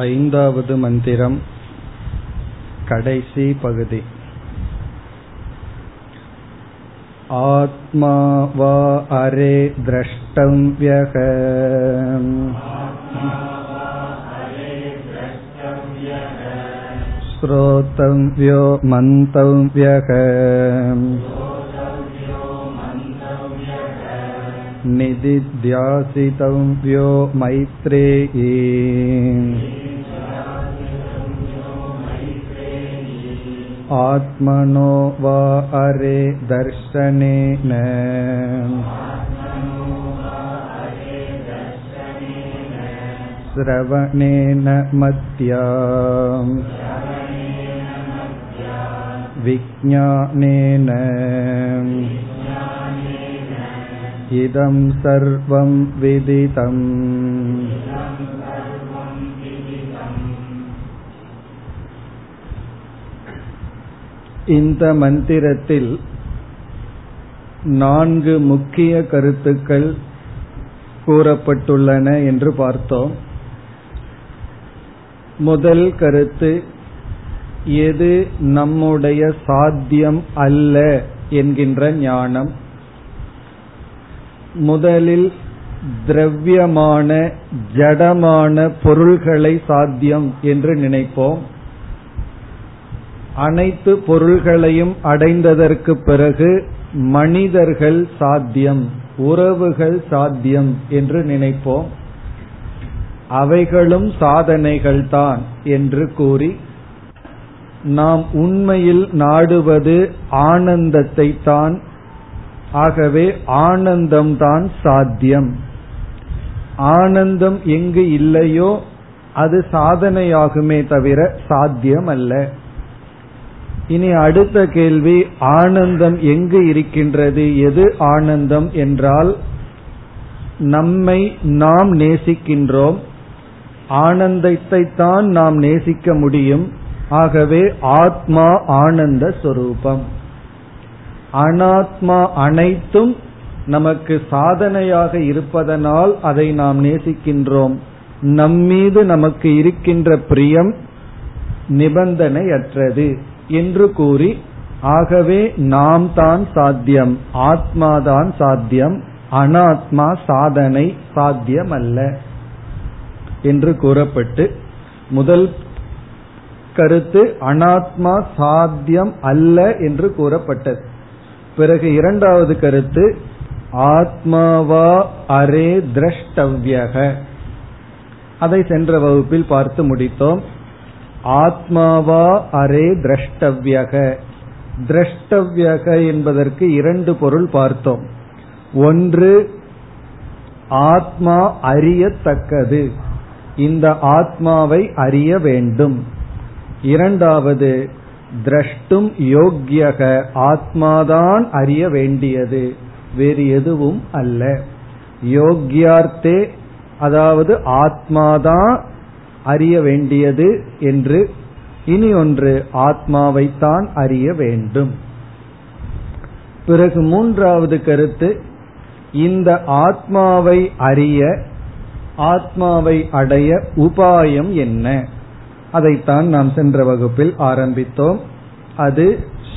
ऐन्दावद् मन्दिरं कडेसी पगुदि आत्मा वा अरे द्रष्टव्यः श्रोतव्यो मन्तव्यः निदिध्यासितव्यो मैत्रेयी आत्मनो वा अरे दर्शनेन श्रवणेन मत्या विज्ञानेन इदं सर्वं विदितम् இந்த மந்திரத்தில் நான்கு முக்கிய கருத்துக்கள் கூறப்பட்டுள்ளன என்று பார்த்தோம் முதல் கருத்து எது நம்முடைய சாத்தியம் அல்ல என்கின்ற ஞானம் முதலில் திரவியமான ஜடமான பொருள்களை சாத்தியம் என்று நினைப்போம். அனைத்து பொருள்களையும் அடைந்ததற்கு பிறகு மனிதர்கள் சாத்தியம் உறவுகள் சாத்தியம் என்று நினைப்போம். அவைகளும் சாதனைகள்தான் என்று கூறி நாம் உண்மையில் நாடுவது ஆனந்தத்தை தான் ஆகவே ஆனந்தம் தான் சாத்தியம். ஆனந்தம் எங்கு இல்லையோ அது சாதனையாகுமே தவிர சாத்தியம் அல்ல இனி அடுத்த கேள்வி ஆனந்தம் எங்கு இருக்கின்றது? எது ஆனந்தம் என்றால் நம்மை நாம் நேசிக்கின்றோம். ஆனந்தத்தை தான் நாம் நேசிக்க முடியும். ஆகவே ஆத்மா ஆனந்த சொரூபம். அனாத்மா அனைத்தும் நமக்கு சாதனையாக இருப்பதனால் அதை நாம் நேசிக்கின்றோம். நம்மீது நமக்கு இருக்கின்ற பிரியம் நிபந்தனையற்றது என்று கூறி ஆகவே நாம் தான் சாத்தியம் ஆத்மாதான் சாத்தியம் அனாத்மா சாதனை சாத்தியம் அல்ல என்று கூறப்பட்டு முதல் கருத்து அனாத்மா சாத்தியம் அல்ல என்று கூறப்பட்டது. பிறகு இரண்டாவது கருத்து ஆத்மாவா அரே திரஷ்டவ்யக. அதை சென்ற வகுப்பில் பார்த்து முடித்தோம். ஆத்மாவா அரே திரஷ்டவ்யக. திரஷ்டவ்யக என்பதற்கு இரண்டு பொருள் பார்த்தோம். ஒன்று ஆத்மா அறியத்தக்கது. இந்த ஆத்மாவை அறிய வேண்டும். இரண்டாவது திரஷ்டும் யோக்கியக ஆத்மாதான் அறிய வேண்டியது. வேறு எதுவும் அல்ல. யோக்கியார்த்தே அதாவது ஆத்மாதான் அறிய வேண்டியது என்று இனி ஒன்று ஆத்மாவைத்தான் அறிய வேண்டும். பிறகு மூன்றாவது கருத்து இந்த ஆத்மாவை அறிய ஆத்மாவை அடைய உபாயம் என்ன? அதைத்தான் நாம் சென்ற வகுப்பில் ஆரம்பித்தோம். அது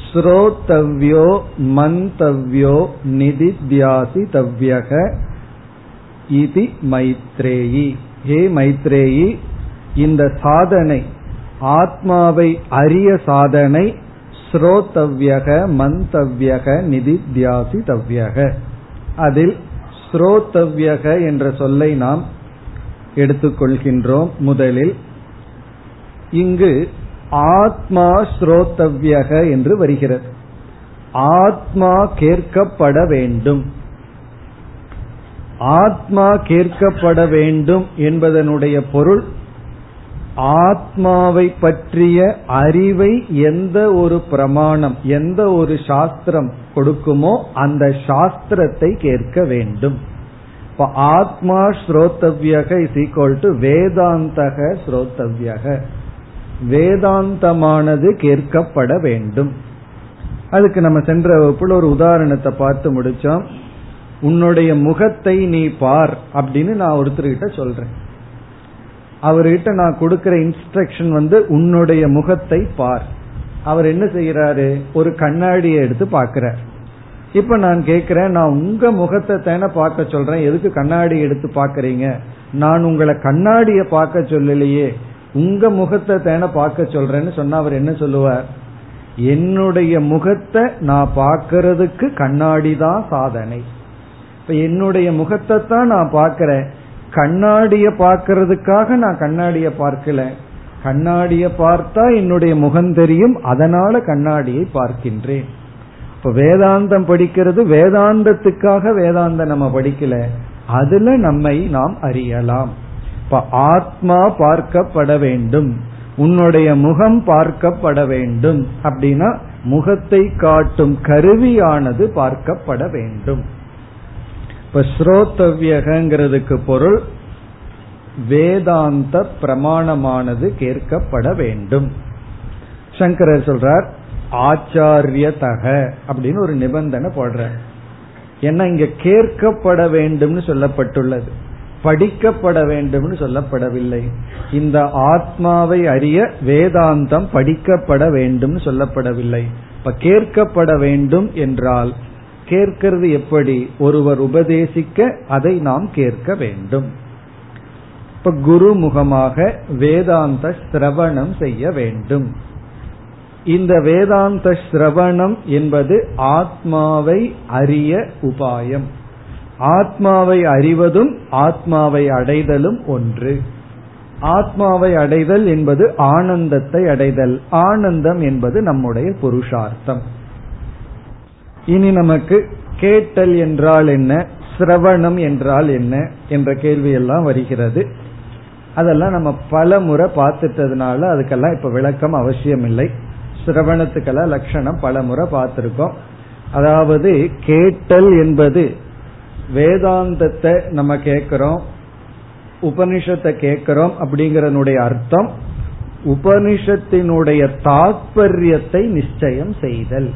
ஸ்ரோதவ்யோ மந்தவ்யோ நிதித்யாசி தவ்யக இது மைத்ரேயி. ஹே மைத்ரேயி இந்த சாதனை ஆத்மாவை அரிய சாதனை ஸ்ரோதவ்யக மந்தவ்யக நிதித்யாசி தவ்யக. அதில் ஸ்ரோதவ்யக என்ற சொல்லை நாம் எடுத்துக்கொள்கின்றோம் முதலில். இங்கு ஆத்மா ஸ்ரோதவ்யக என்று வருகிறது. ஆத்மா கேட்கப்பட வேண்டும். ஆத்மா கேட்கப்பட வேண்டும் என்பதனுடைய பொருள் ஆத்மாவை பற்றிய அறிவை எந்த ஒரு பிரமாணம் எந்த ஒரு சாஸ்திரம் கொடுக்குமோ அந்த சாஸ்திரத்தை கேட்க வேண்டும். இப்ப ஆத்மா ஸ்ரோத்தவ்யக இஸ் ஈக்வல் டு வேதாந்தக ஸ்ரோத்தவ்யக. வேதாந்தமானது கேட்கப்பட வேண்டும். அதுக்கு நம்ம சென்ற வகுப்புல ஒரு உதாரணத்தை பார்த்து முடிச்சோம். உன்னுடைய முகத்தை நீ பார் அப்படின்னு நான் ஒருத்தர்கிட்ட சொல்றேன். அவர்கிட்ட நான் கொடுக்கிற இன்ஸ்ட்ரக்ஷன் வந்து உன்னுடைய முகத்தை பார். அவர் என்ன செய்யறாரு ஒரு கண்ணாடியை எடுத்து பாக்கிறார் இப்ப நான் கேக்குறேன் நான் உங்க முகத்தை தானே பார்க்க சொல்றேன். எதுக்கு கண்ணாடி எடுத்து பாக்குறீங்க நான் உங்களை கண்ணாடிய பார்க்க சொல்லலையே. உங்க முகத்தை தேன பார்க்க சொல்றேன்னு சொன்னா அவர் என்ன சொல்லுவார்? என்னுடைய முகத்தை நான் பார்க்கறதுக்கு கண்ணாடி தான் சாதனை. இப்ப என்னுடைய முகத்தை தான் நான் பார்க்கிறேன். கண்ணாடிய பார்க்கறதுக்காக நான் கண்ணாடிய பார்க்கல. கண்ணாடிய பார்த்தா என்னுடைய முகம் தெரியும். அதனால கண்ணாடியை பார்க்கின்றேன். இப்ப வேதாந்தம் படிக்கிறது. வேதாந்தத்துக்காக வேதாந்தம் நம்ம படிக்கல. அதுல நம்மை நாம் அறியலாம். இப்ப ஆத்மா பார்க்கப்பட வேண்டும். உன்னுடைய முகம் பார்க்கப்பட வேண்டும். அப்படின்னா முகத்தை காட்டும் கருவியானது பார்க்கப்பட வேண்டும். இப்ப ஸ்ரோத்தவியகங்கிறதுக்கு பொருள் வேதாந்த பிரமாணமானது கேட்கப்பட வேண்டும். சங்கரர் சொல்றார் ஆச்சாரியதக அப்படின்னு ஒரு நிபந்தனை போடுற ஏன்னா இங்க கேட்கப்பட வேண்டும்னு சொல்லப்பட்டுள்ளது. படிக்கப்பட வேண்டும்னு சொல்லப்படவில்லை. இந்த ஆத்மாவை அறிய வேதாந்தம் படிக்கப்பட வேண்டும் சொல்லப்படவில்லை. இப்ப கேட்கப்பட வேண்டும் என்றால் கேட்கிறது எப்படி? ஒருவர் உபதேசிக்க அதை நாம் கேட்க வேண்டும். இப்ப குரு முகமாக வேதாந்த சிரவணம் செய்ய வேண்டும். இந்த வேதாந்த சிரவணம் என்பது ஆத்மாவை அறிய உபாயம். ஆத்மாவை அறிவதும் ஆத்மாவை அடைதலும் ஒன்று. ஆத்மாவை அடைதல் என்பது ஆனந்தத்தை அடைதல். ஆனந்தம் என்பது நம்முடைய புருஷார்த்தம். இனி நமக்கு கேட்டல் என்றால் என்ன? சிரவணம் என்றால் என்ன? என்ற கேள்வி எல்லாம் வருகிறது. அதெல்லாம் நம்ம பல முறை பார்த்துட்டதுனால அதுக்கெல்லாம் இப்ப விளக்கம் அவசியம் இல்லை சிரவணத்துக்கெல்லாம் லட்சணம் பல முறை பார்த்திருக்கோம். அதாவது கேட்டல் என்பது வேதாந்தத்தை நம்ம கேட்கிறோம் உபனிஷத்தை கேட்கிறோம் அப்படிங்கறனுடைய அர்த்தம் உபனிஷத்தினுடைய தாத்பரியத்தை நிச்சயம் செய்தல்.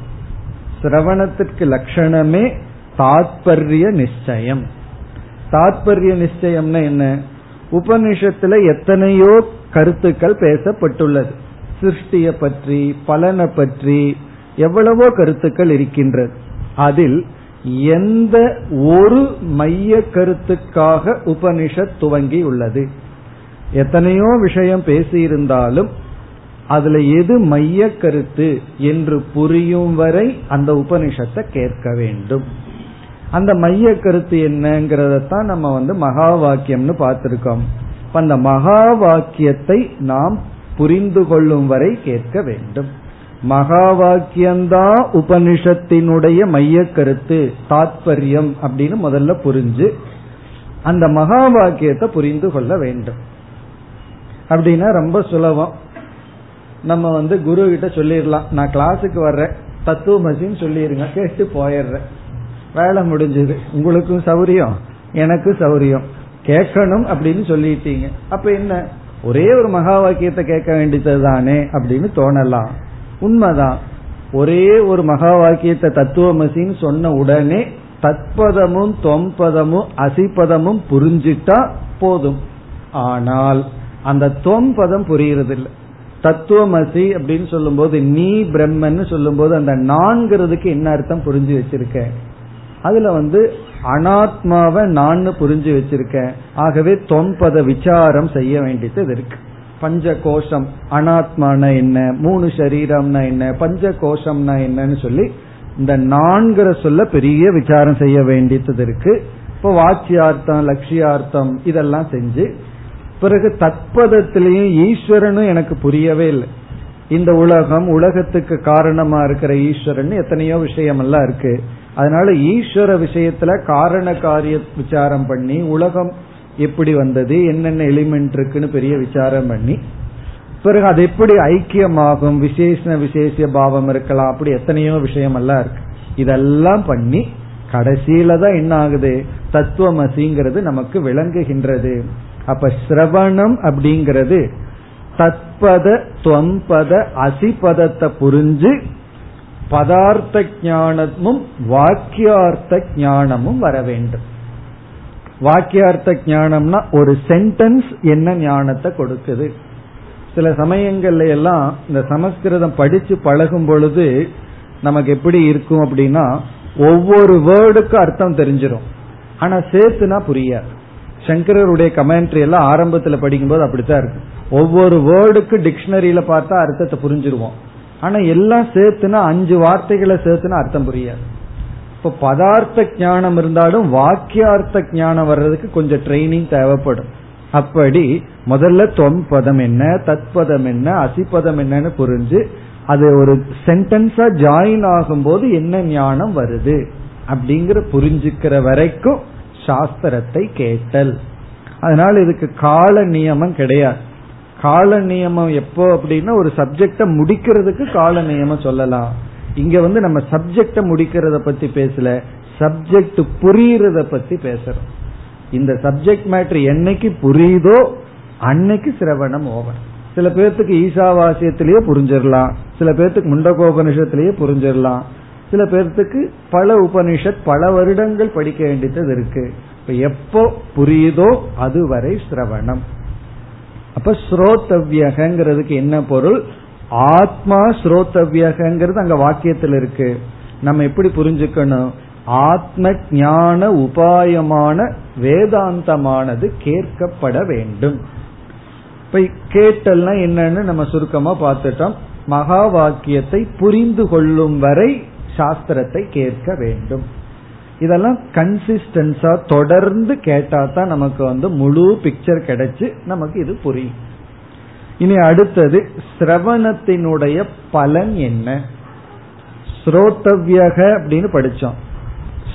சிரவணத்திற்கு லட்சணமே தாத்பரிய நிச்சயம். தாத்பரிய நிச்சயம்னா என்ன? உபனிஷத்துல எத்தனையோ கருத்துக்கள் பேசப்பட்டுள்ளது. சிருஷ்டிய பற்றி பலனை பற்றி எவ்வளவோ கருத்துக்கள் இருக்கின்றது. அதில் எந்த ஒரு மைய கருத்துக்காக உபனிஷத் துவங்கி உள்ளது எத்தனையோ விஷயம் பேசியிருந்தாலும் அதுல எது மைய கருத்து என்று புரியும் வரை அந்த உபனிஷத்தை கேட்க வேண்டும். அந்த மைய கருத்து என்னங்கிறதத்தான் நம்ம வந்து மகா வாக்கியம்னு பார்த்திருக்கோம் அந்த மகா வாக்கியத்தை நாம் புரிந்து கொள்ளும் வரை கேட்க வேண்டும். மகா வாக்கியம்தான் உபனிஷத்தினுடைய மைய கருத்து தாத்பரியம் அப்படின்னு முதல்ல புரிஞ்சு அந்த மகா வாக்கியத்தை புரிந்து கொள்ள வேண்டும். அப்படின்னா ரொம்ப சுலபம். நம்ம வந்து குரு கிட்ட சொல்லிடலாம் நான் கிளாஸுக்கு வர்றேன். தத்துவமசின்னு சொல்லிடுங்க கேட்டு போயிடுறேன். வேலை முடிஞ்சது. உங்களுக்கும் சௌரியம். எனக்கும் சௌரியம். கேட்கணும் அப்படின்னு சொல்லிட்டீங்க. அப்ப என்ன? ஒரே ஒரு மகா வாக்கியத்தை கேட்க வேண்டியது தானே அப்படின்னு தோணலாம். உண்மைதான். ஒரே ஒரு மகா வாக்கியத்தை தத்துவமசின்னு சொன்ன உடனே தத்பதமும் தொம்பதமும் அசிபதமும் புரிஞ்சிட்டா போதும். ஆனால் அந்த தொம்பதம் புரியறதில்லை. தத்துவமசி அப்படின்னு சொல்லும்போது நீ பிரம்மன்னு சொல்லும்போது அந்த நான்கிறதுக்கு என்ன அர்த்தம் புரிஞ்சு வச்சிருக்க? அதுல வந்து அனாத்மாவை நான் புரிஞ்சு வச்சிருக்க. ஆகவே தொம்பத விசாரம் செய்ய வேண்டியது இருக்கு. பஞ்ச கோஷம் அனாத்மானா என்ன மூணு சரீரம்னா என்ன பஞ்ச கோஷம்னா என்னன்னு சொல்லி இந்த நான்கிற சொல்ல பெரிய விசாரம் செய்ய வேண்டியது இருக்கு. இப்போ வாட்சியார்த்தம் லட்சியார்த்தம் இதெல்லாம் செஞ்சு பிறகு தத்பதத்திலையும் ஈஸ்வரனும் எனக்கு புரியவே இல்லை. இந்த உலகம் உலகத்துக்கு காரணமா இருக்கிற ஈஸ்வரன் எத்தனையோ விஷயம் எல்லாம் இருக்கு. அதனால ஈஸ்வர விஷயத்துல காரண காரிய விசாரம் பண்ணி உலகம் எப்படி வந்தது என்னென்ன எலிமெண்ட் இருக்குன்னு பெரிய விசாரம் பண்ணி பிறகு அது எப்படி ஐக்கியமாகும் விசேஷ விசேஷ பாவம் இருக்கலாம் அப்படி எத்தனையோ விஷயம் எல்லாம் இருக்கு. இதெல்லாம் பண்ணி கடைசியில தான் என்ன ஆகுது? தத்துவமசிங்கிறது நமக்கு விளங்குகின்றது. அப்ப சிரவணம் அப்படிங்கிறது தத்பத துவம்பத அசிபதத்தை புரிஞ்சு பதார்த்த ஞானமும் வாக்கியார்த்த ஞானமும் வர வேண்டும். வாக்கியார்த்த ஞானம்னா ஒரு சென்டென்ஸ் என்ன ஞானத்தை கொடுக்குது. சில சமயங்கள்ல எல்லாம் இந்த சமஸ்கிருதம் படிச்சு பழகும் பொழுது நமக்கு எப்படி இருக்கும் அப்படின்னா ஒவ்வொரு வேர்டுக்கும் அர்த்தம் தெரிஞ்சிடும் ஆனா சேர்த்துனா புரியாது. சங்கரருடைய கமெண்ட்ரி எல்லாம் ஆரம்பத்துல படிக்கும்போது அப்படித்தான் இருக்கு. ஒவ்வொரு வேர்டுக்கு டிக்ஷனரியில பார்த்தா அர்த்தத்தை புரிஞ்சிருவோம். ஆனா எல்லாம் சேர்த்துனா அஞ்சு வார்த்தைகளை சேர்த்துனா அர்த்தம் புரியாது. இப்ப பதார்த்த ஞானம் இருந்தாலும் வாக்கியார்த்த ஞானம் வர்றதுக்கு கொஞ்சம் ட்ரைனிங் தேவைப்படும். அப்படி முதல்ல தொம்பதம் என்ன தத்பதம் என்ன அசிபதம் என்னன்னு புரிஞ்சு அது ஒரு சென்டென்ஸா ஜாயின் ஆகும்போது என்ன ஞானம் வருது அப்படிங்கிற புரிஞ்சுக்கிற வரைக்கும் சாஸ்திரத்தை கேட்டல். அதனால இதுக்கு கால நியமம் கிடையாது. கால நியமம் எப்போ அப்படின்னா ஒரு சப்ஜெக்ட முடிக்கிறதுக்கு கால நியமம் சொல்லலாம். இங்க வந்து நம்ம சப்ஜெக்ட முடிக்கிறத பத்தி பேசல சப்ஜெக்ட் புரியறத பத்தி பேசுறோம். இந்த சப்ஜெக்ட் மேட்ரு என்னைக்கு புரியுதோ அன்னைக்கு சிரவணம் ஓவர் சில பேர்த்துக்கு ஈசாவாசியத்திலேயே புரிஞ்சிடலாம் சில பேர்த்துக்கு முண்டகோபனிஷத்திலேயே புரிஞ்சிடலாம் சில பேர்த்துக்கு பல உபனிஷத் பல வருடங்கள் படிக்க வேண்டியது இருக்கு. இப்ப எப்போ புரியுதோ அதுவரை சிரவணம். அப்ப ஸ்ரோத்தவ்யகிறதுக்கு என்ன பொருள்? ஆத்மா ஸ்ரோத்தவியகங்கிறது அங்க வாக்கியத்தில் இருக்கு. நம்ம எப்படி புரிஞ்சுக்கணும்? ஆத்ம ஞான உபாயமான வேதாந்தமானது கேட்கப்பட வேண்டும். இப்ப கேட்டல்னா என்னன்னு நம்ம சுருக்கமா பார்த்துட்டோம். மகா வாக்கியத்தை புரிந்து கொள்ளும் வரை சாஸ்திரத்தை கேட்க வேண்டும். இதெல்லாம் கன்சிஸ்டன்ஸா தொடர்ந்து கேட்டா தான் நமக்கு வந்து முழு பிக்சர் கிடைச்சு நமக்கு இது புரியும். இனி அடுத்தது சிரவணத்தினுடைய பலன் என்ன? ஸ்ரோத்தவ்யக அப்படின்னு படிச்சோம்.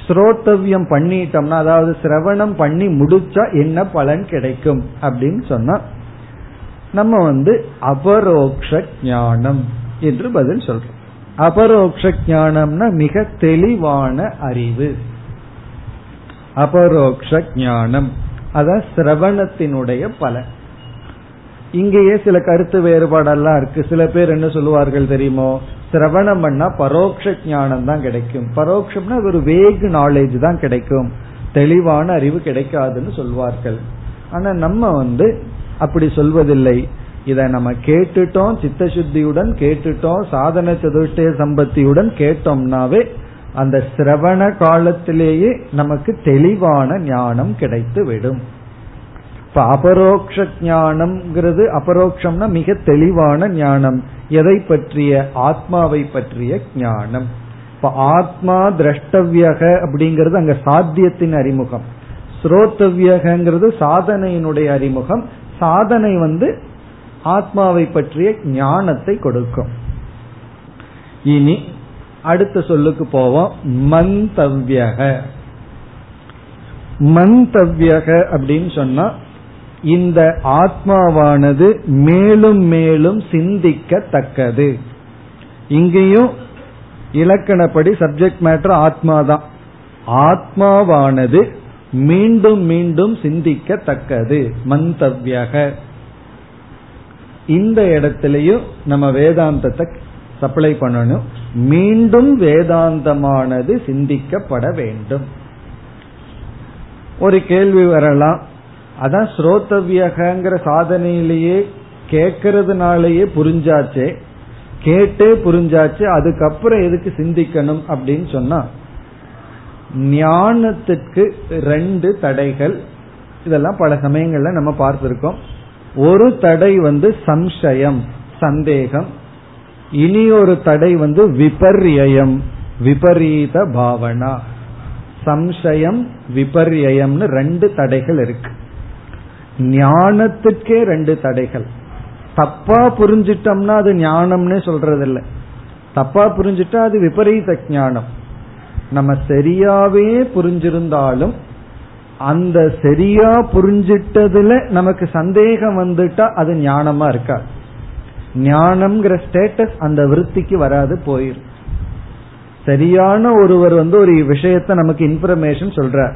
ஸ்ரோத்தவ்யம் பண்ணிட்டோம்னா அதாவது சிரவணம் பண்ணி முடிச்சா என்ன பலன் கிடைக்கும் அப்படின்னு சொன்னா நம்ம வந்து அபரோக்ஷ ஞானம் என்று பதில் சொல்றோம். அபரோக்ஷ ஞானம்னா மிக தெளிவான அறிவு. அபரோக்ஷ ஞானம் அதான் சிரவணத்தினுடைய பலன். இங்கேயே சில கருத்து வேறுபாடெல்லாம் இருக்கு. சில பேர் என்ன சொல்லுவார்கள் தெரியுமோ? சிரவணம் பண்ணா பரோட்ச ஞானம் தான் கிடைக்கும். பரோட்சம்னா ஒரு வேகு நாலேஜ் தான் கிடைக்கும். தெளிவான அறிவு கிடைக்காதுன்னு சொல்வார்கள். ஆனா நம்ம வந்து அப்படி சொல்வதில்லை. இதை நம்ம கேட்டுட்டோம் சித்த சுத்தியுடன் கேட்டுட்டோம் சாதன சதுஷ்டய சம்பத்தியுடன் கேட்டோம்னாவே அந்த சிரவண காலத்திலேயே நமக்கு தெளிவான ஞானம் கிடைத்து விடும் இப்ப அபரோக்ஷ ஞானம்ங்கிறது அபரோக்ஷம்னா மிக தெளிவான ஞானம். எதை பற்றிய? ஆத்மாவை பற்றிய ஞானம். இப்ப ஆத்மா திரஷ்டவியக அப்படிங்கிறது அங்க சாத்தியத்தின் அறிமுகம். ஸ்ரோத்தவியகங்கிறது சாதனையினுடைய அறிமுகம். சாதனை வந்து ஆத்மாவை பற்றிய ஞானத்தை கொடுக்கும். இனி அடுத்த சொல்லுக்கு போவோம். மந்தவ்யக. மந்தவ்யக அப்படின்னு சொன்னா இந்த ஆத்மாவானது மேலும் மேலும் சிந்திக்கத்தக்கது. இங்கேயும் இலக்கணப்படி சப்ஜெக்ட் மேட்டர் ஆத்மாதான். ஆத்மாவானது மீண்டும் மீண்டும் சிந்திக்கத்தக்கது மந்தவ்யக. இந்த இடத்திலையும் நம்ம வேதாந்தத்தை சப்ளை பண்ணணும். மீண்டும் வேதாந்தமானது சிந்திக்கப்பட வேண்டும். ஒரு கேள்வி வரலாம். அதான் ஸ்ரோத்தவியகங்கிற சாதனையிலேயே கேட்கறதுனாலயே புரிஞ்சாச்சே. கேட்டே புரிஞ்சாச்சு அதுக்கப்புறம் எதுக்கு சிந்திக்கணும் அப்படின்னு சொன்னா ஞானத்துக்கு ரெண்டு தடைகள். இதெல்லாம் பல சமயங்கள்ல நம்ம பார்த்திருக்கோம். ஒரு தடை வந்து சம்சயம் சந்தேகம். இனி ஒரு தடை வந்து விபர்யம் விபரீத பாவனா. சம்சயம் விபர்யம்னு ரெண்டு தடைகள் இருக்கு. ஞானத்துக்கே ரெண்டு தடைகள். தப்பா புரிஞ்சிட்டோம்னா அது ஞானம்னு சொல்றது இல்ல தப்பா புரிஞ்சிட்டா அது விபரீத ஞானம். நம்ம சரியாவே புரிஞ்சிருந்தாலும் அந்த சரியா புரிஞ்சிட்டதுல நமக்கு சந்தேகம் வந்துட்டா அது ஞானமா இருக்கா? ஞானம்ங்கிற ஸ்டேட்டஸ் அந்த விருத்திக்கு வராது போயிரும். சரியான ஒருவர் வந்து ஒரு விஷயத்த நமக்கு இன்ஃபர்மேஷன் சொல்றார்.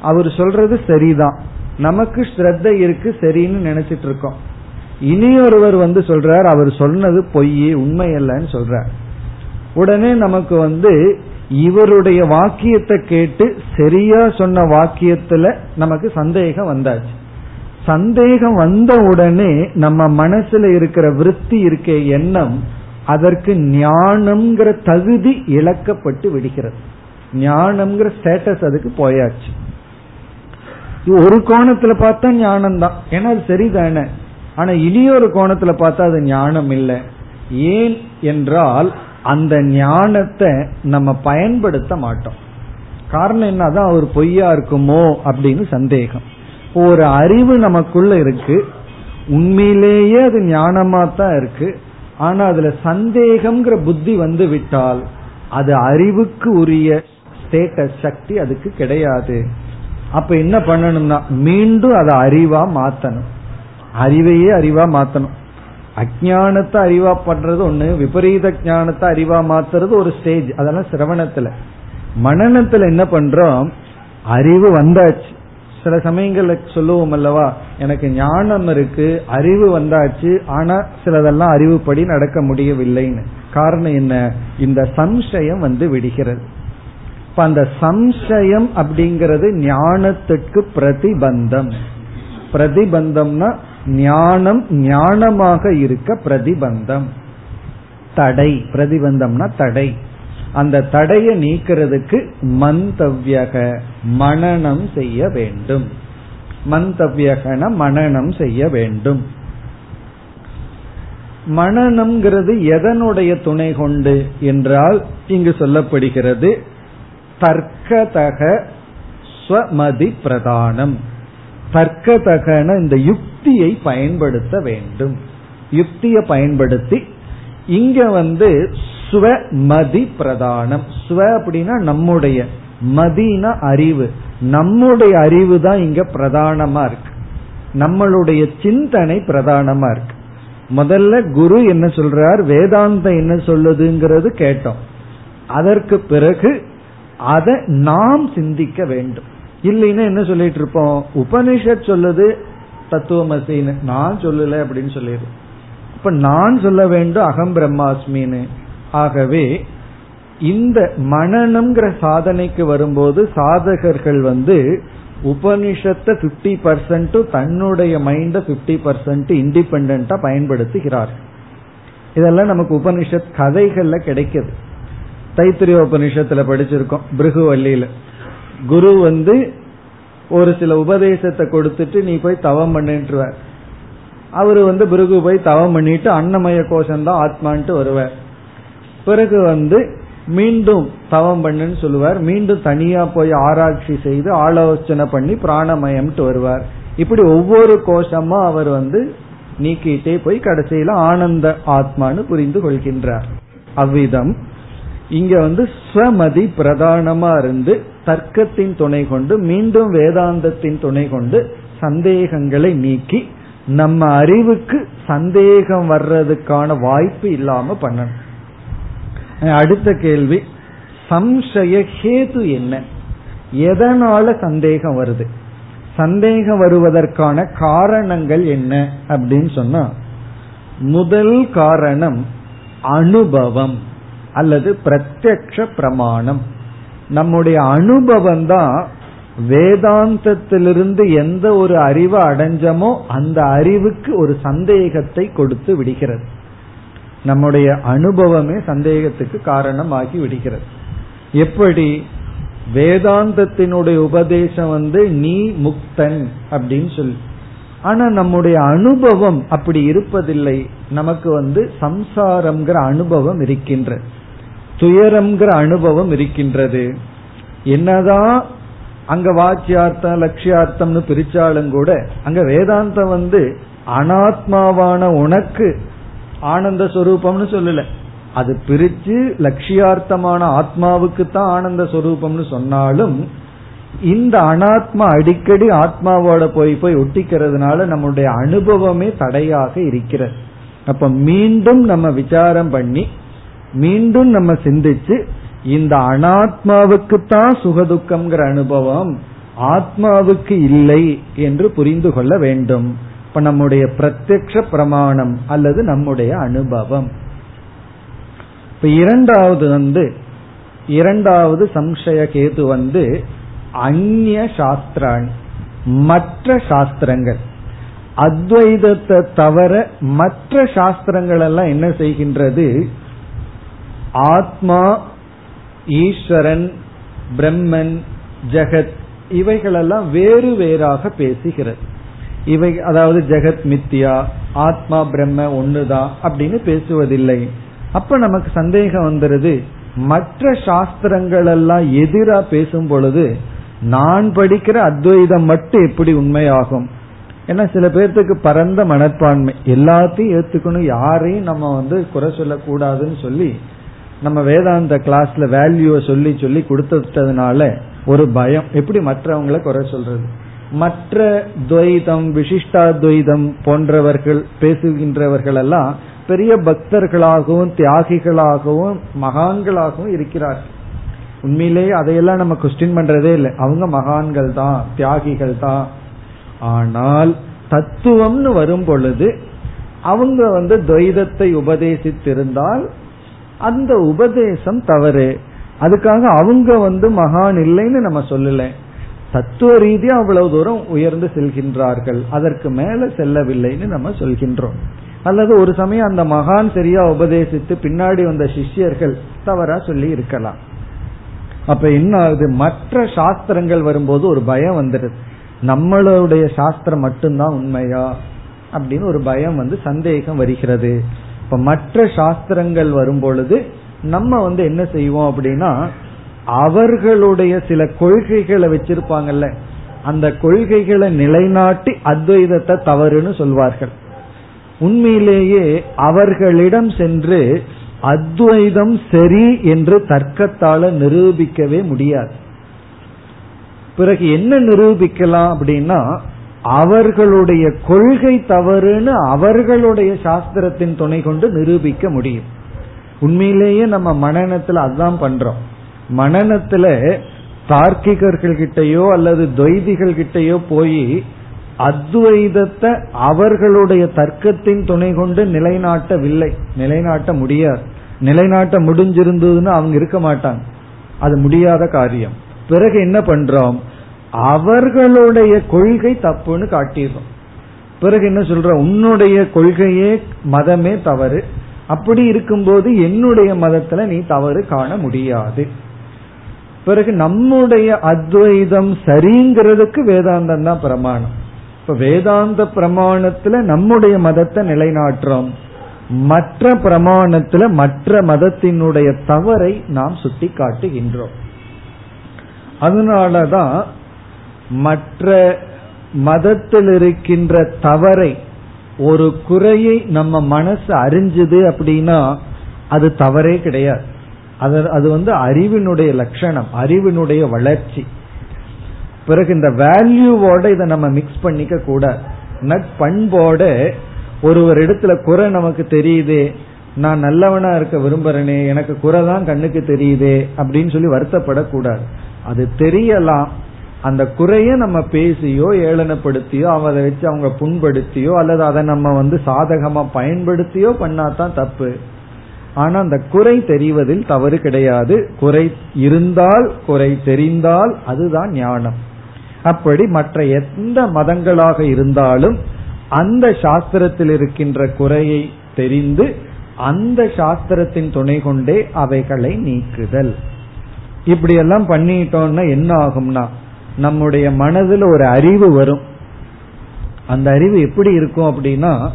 அவர் சொல்றது சரிதான். நமக்கு ஸ்ரத்த இருக்கு சரின்னு நினைச்சிட்டு இருக்கோம். இனி ஒருவர் வந்து சொல்றார் அவர் சொன்னது பொய் உண்மை இல்லைன்னு சொல்றார். உடனே நமக்கு வந்து இவருடைய வாக்கியத்தை கேட்டு சரியா சொன்ன வாக்கியத்துல நமக்கு சந்தேகம் வந்தாச்சு. சந்தேகம் வந்த உடனே நம்ம மனசுல இருக்கிற விருத்தி இருக்க எண்ணம் அதற்கு ஞானம்ங்கிற தகுதி இழக்கப்பட்டு விடுகிறது. ஞானம்ங்கிற ஸ்டேட்டஸ் அதுக்கு போயாச்சு. ஒரு கோணத்துல பார்த்தா ஞானம் தான் ஏன்னா அது சரிதானே? ஆனா இனியொரு கோணத்துல பார்த்தா அது ஞானம் இல்லை ஏன் என்றால் அந்த ஞானத்தை நம்ம பயன்படுத்த மாட்டோம். காரணம் என்னதான் அவர் பொய்யா இருக்குமோ அப்படின்னு சந்தேகம். ஒரு அறிவு நமக்குள்ள இருக்கு. உண்மையிலேயே அது ஞானமா தான் இருக்கு. ஆனா அதுல சந்தேகம்ங்கிற புத்தி வந்து விட்டால் அது அறிவுக்கு உரிய ஸ்டேட்டஸ் சக்தி அதுக்கு கிடையாது. அப்ப என்ன பண்ணணும்னா மீண்டும் அதை அறிவா மாத்தணும். அறிவையே அறிவா மாத்தணும். அஜானத்தை அறிவா பண்றது ஒண்ணு விபரீத ஞானத்தை அறிவா மாத்துறது ஒரு ஸ்டேஜ் அதெல்லாம் சிரவணத்துல. மனநத்துல என்ன பண்றோம்? அறிவு வந்தாச்சு. சில சமயங்கள்ல சொல்லுவோம் அல்லவா எனக்கு ஞானம் இருக்கு அறிவு வந்தாச்சு ஆனா சிலதெல்லாம் அறிவுப்படி நடக்க முடியவில்லைன்னு. காரணம் என்ன? இந்த சம்சயம் வந்து விடுகிறது. இப்ப அந்த சம்சயம் அப்படிங்கிறது ஞானத்துக்கு பிரதிபந்தம். பிரதிபந்தம்னா ஞானம் ஞானமாக இருக்க பிரதிபந்தம். தடை பிரதிபந்தம்னா தடை. அந்த தடையை நீக்கிறதுக்கு மந்தவ்யக மனநம் செய்ய வேண்டும். மந்தவ்யகன மனநம் செய்ய வேண்டும். மனநம்ங்கிறது எதனுடைய துணை கொண்டு என்றால் இங்கு சொல்லப்படுகிறது தர்க்கதக ஸ்வமதி பிரதானம் தர்க்கதகன இந்த யுக்தியை பயன்படுத்த வேண்டும். யுக்தியை பயன்படுத்தி இங்க வந்து ஸ்வமதி பிரதானம் ஸ்வ அப்படின்னா நம்முடைய மதினா அறிவு. நம்முடைய அறிவு தான் இங்க பிரதானமா இருக்கு. நம்மளுடைய சிந்தனை பிரதானமா இருக்கு. முதல்ல குரு என்ன சொல்றார்? வேதாந்தம் என்ன சொல்லுதுங்கிறது கேட்டோம். அதற்கு பிறகு அதை நாம் சிந்திக்க வேண்டும். இல்லைன்னா என்ன சொல்லிட்டு இருப்போம்? உபனிஷத் சொல்லுது தத்துவமசின்னு. நான் சொல்லல அப்படின்னு சொல்லிடு. அப்ப நான் சொல்ல வேண்டும் அகம் பிரம்மாஸ்மின்னு. ஆகவே இந்த மனநம்ங்கிற சாதனைக்கு வரும்போது சாதகர்கள் வந்து உபனிஷத்தை பிப்டி பர்சன்ட் தன்னுடைய மைண்ட பிப்டி பர்சன்ட் இண்டிபெண்டா பயன்படுத்துகிறார் இதெல்லாம் நமக்கு உபனிஷத் கதைகள்ல கிடைக்குது. தைத்திரிய உபநிஷத்துல படிச்சிருக்கோம் பிருகுவல்லியில. குரு வந்து ஒரு சில உபதேசத்தை கொடுத்துட்டு நீ போய் தவம் பண்ணுன்றார் அவரு வந்து பிருகு போய் தவம் பண்ணிட்டு அன்னமய கோஷம் தான் ஆத்மான்ட்டு வருவார். பிறகு வந்து மீண்டும் தவம் பண்ணுன்னு சொல்லுவார். மீண்டும் தனியா போய் ஆராய்ச்சி செய்து ஆலோசனை பண்ணி பிராணமயம்ட்டு வருவார். இப்படி ஒவ்வொரு கோஷமா அவர் வந்து நீக்கிட்டே போய் கடைசியில ஆனந்த ஆத்மான்னு புரிந்து கொள்கின்றார். அவ்விதம். இங்க வந்து ஸ்வமதி பிரதானமா இருந்து தர்க்கத்தின் துணை கொண்டு மீண்டும் வேதாந்தத்தின் துணை கொண்டு சந்தேகங்களை நீக்கி நம்ம அறிவுக்கு சந்தேகம் வர்றதுக்கான வாய்ப்பு இல்லாம பண்ணணும். அடுத்த கேள்வி. சம்சய ஹேது என்ன? எதனால சந்தேகம் வருது? சந்தேகம் வருவதற்கான காரணங்கள் என்ன அப்படின்னு சொன்னா முதல் காரணம் அனுபவம். அல்லது பிரத்யக்ஷ பிரமாணம். நம்முடைய அனுபவம் தான் வேதாந்தத்திலிருந்து எந்த ஒரு அறிவை அடைஞ்சமோ அந்த அறிவுக்கு ஒரு சந்தேகத்தை கொடுத்து விடுகிறது. நம்முடைய அனுபவமே சந்தேகத்துக்கு காரணமாகி விடுகிறது. எப்படி? வேதாந்தத்தினுடைய உபதேசம் வந்து நீ முக்தன் அப்படின்னு சொல்லி. ஆனா நம்முடைய அனுபவம் அப்படி இருப்பதில்லை. நமக்கு வந்து சம்சாரம்ங்கிற அனுபவம் இருக்கின்ற துயரம்ங்கிற அனுபவம் இருக்கின்றது. என்னதான் அங்க வாச்சியார்த்தம் லட்சியார்த்தம்னு பிரிச்சாலும் கூட அங்க வேதாந்தம் வந்து அனாத்மாவான உனக்கு ஆனந்த சொரூபம்னு சொல்லல. அது பிரிச்சு லட்சியார்த்தமான ஆத்மாவுக்கு தான் ஆனந்த ஸ்வரூபம்னு சொன்னாலும் இந்த அனாத்மா அடிக்கடி ஆத்மாவோட போய் போய் ஒட்டிக்கிறதுனால நம்முடைய அனுபவமே தடையாக இருக்கிறது. அப்ப மீண்டும் நம்ம விசாரம் பண்ணி மீண்டும் நம்ம சிந்திச்சு இந்த அனாத்மாவுக்கு தான் சுகதுக்கம்ங்கிற அனுபவம் ஆத்மாவுக்கு இல்லை என்று புரிந்து கொள்ள வேண்டும். இப்ப நம்முடைய பிரத்யக்ஷ பிரமாணம் அல்லது நம்முடைய அனுபவம். இப்ப இரண்டாவது வந்து இரண்டாவது சம்சய கேது வந்து அந்நிய சாஸ்திரான் மற்ற சாஸ்திரங்கள். அத்வைதத்தை தவிர மற்ற சாஸ்திரங்கள் எல்லாம் என்ன செய்கின்றது? ஆத்மா ஈஸ்வரன் பிரம்மன் ஜெகத் இவைகளெல்லாம் வேறு வேறாக பேசுகிறது. இவை அதாவது ஜெகத் மித்தியா ஆத்மா பிரம்ம ஒண்ணுதான் அப்படின்னு பேசுவதில்லை. அப்ப நமக்கு சந்தேகம் வந்துருது மற்ற சாஸ்திரங்கள் எல்லாம் எதிரா பேசும் பொழுது நான் படிக்கிற அத்வைதம் மட்டும் எப்படி உண்மையாகும்? ஏன்னா சில பேர்த்துக்கு பரந்த மனப்பான்மை. எல்லாத்தையும் ஏத்துக்கணும் யாரையும் நம்ம வந்து குறை சொல்லக்கூடாதுன்னு சொல்லி நம்ம வேதாந்த கிளாஸ்ல வேல்யூவை சொல்லி சொல்லி கொடுத்ததுனால ஒரு பயம். எப்படி மற்றவங்களை குறை சொல்றது? மற்ற துவைதம் விசிஷ்டாத்வைதம் போன்றவர்கள் பேசுகின்றவர்கள் எல்லாம் பெரிய பக்தர்களாகவும் தியாகிகளாகவும் மகான்களாகவும் இருக்கிறார்கள். உண்மையிலேயே அதையெல்லாம் நம்ம கொஸ்டின் பண்றதே இல்லை. அவங்க மகான்கள் தான் தியாகிகள் தான். ஆனால் தத்துவம்னு வரும் பொழுது அவங்க வந்து துவைதத்தை உபதேசித்திருந்தால் அந்த உபதேசம் தவறு. அதுக்காக அவங்க வந்து மகான் இல்லைன்னு நம்ம சொல்லல. தத்துவ ரீதியா அவ்வளவு தூரம் உயர்ந்து செல்கின்றார்கள். அதற்கு மேல செல்லவில்லைன்னு நம்ம சொல்கின்றோம். அல்லது ஒரு சமயம் அந்த மகான் சரியா உபதேசித்து பின்னாடி வந்த சிஷ்யர்கள் தவறா சொல்லி இருக்கலாம். அப்ப என்ன ஆகுது? மற்ற சாஸ்திரங்கள் வரும்போது ஒரு பயம் வந்துடுது. நம்மளுடைய சாஸ்திரம் மட்டும்தான் உண்மையா? அப்படின்னு ஒரு பயம் வந்து சந்தேகம் வருகிறது. இப்ப மற்ற சாஸ்திரங்கள் வரும் பொழுது நம்ம வந்து என்ன செய்வோம் அப்படின்னா அவர்களுடைய சில கொள்கைகளை வச்சிருப்பாங்கல்ல. அந்த கொள்கைகளை நிலைநாட்டி அத்வைதத்தை தவறுன்னு சொல்வார்கள். உண்மையிலேயே அவர்களிடம் சென்று அத்வைதம் சரி என்று தர்க்கத்தால நிரூபிக்கவே முடியாது. பிறகு என்ன நிரூபிக்கலாம் அப்படின்னா அவர்களுடைய கொள்கை தவறுன்னு அவர்களுடைய சாஸ்திரத்தின் துணை கொண்டு நிரூபிக்க முடியும். உண்மையிலேயே நம்ம மனநத்துல அதுதான் பண்றோம். மனநத்துல தார்க்கிகர்கள் கிட்டயோ அல்லது துவைதிகள் கிட்டயோ போய் அத்வைதத்தை அவர்களுடைய தர்க்கத்தின் துணை கொண்டு நிலைநாட்டவில்லை. நிலைநாட்ட முடியாது. நிலைநாட்ட முடிஞ்சிருந்ததுன்னு அவங்க இருக்க மாட்டாங்க. அது முடியாத காரியம். பிறகு என்ன பண்றோம்? அவர்களுடைய கொள்கை தப்புன்னு காட்டிடுறோம். பிறகு என்ன சொல்ற? உன்னுடைய கொள்கையே மதமே தவறு. அப்படி இருக்கும்போது என்னுடைய மதத்துல நீ தவறு காண முடியாது. பிறகு நம்முடைய அத்வைதம் சரிங்கிறதுக்கு வேதாந்தம் தான் பிரமாணம். இப்ப வேதாந்த பிரமாணத்துல நம்முடைய மதத்தை நிலைநாட்டுறோம். மற்ற பிரமாணத்துல மற்ற மதத்தினுடைய தவறை நாம் சுட்டி காட்டுகின்றோம் அதனாலதான் மற்ற மதத்தில் இருக்கின்ற தவறை ஒரு குறையை நம்ம மனசு அறிஞ்சது அப்படின்னா அது தவறே கிடையாது. அது அது வந்து அறிவினுடைய லட்சணம் அறிவினுடைய வளர்ச்சி. பிறகு இந்த வேல்யூவோட இதை நம்ம மிக்ஸ் பண்ணிக்க கூட நட்பண்போட ஒருவர் இடத்துல குறை நமக்கு தெரியுது நான் நல்லவனா இருக்க விரும்புறேனே எனக்கு குறை தான் கண்ணுக்கு தெரியுதே அப்படின்னு சொல்லி வருத்தப்படக்கூடாது. அது தெரியலாம் அந்த குறைய நம்ம பேசியோ ஏளனப்படுத்தியோ அதை வச்சு அவங்க புண்படுத்தியோ அல்லது அதை நம்ம வந்து சாதகமா பயன்படுத்தியோ பண்ணாதான் தப்பு. ஆனா அந்த குறை தெரிவதில் தவறு கிடையாது. குறை இருந்தால் குறை தெரிந்தால் அதுதான் ஞானம். அப்படி மற்ற எந்த மதங்களாக இருந்தாலும் அந்த சாஸ்திரத்தில் இருக்கின்ற குறையை தெரிந்து அந்த சாஸ்திரத்தின் துணை கொண்டே அவைகளை நீக்குதல். இப்படி எல்லாம் பண்ணிட்டோம்னா என்ன ஆகும்னா நம்முடைய மனதில் ஒரு அறிவு வரும். அந்த அறிவு எப்படி இருக்கும் அப்படின்னா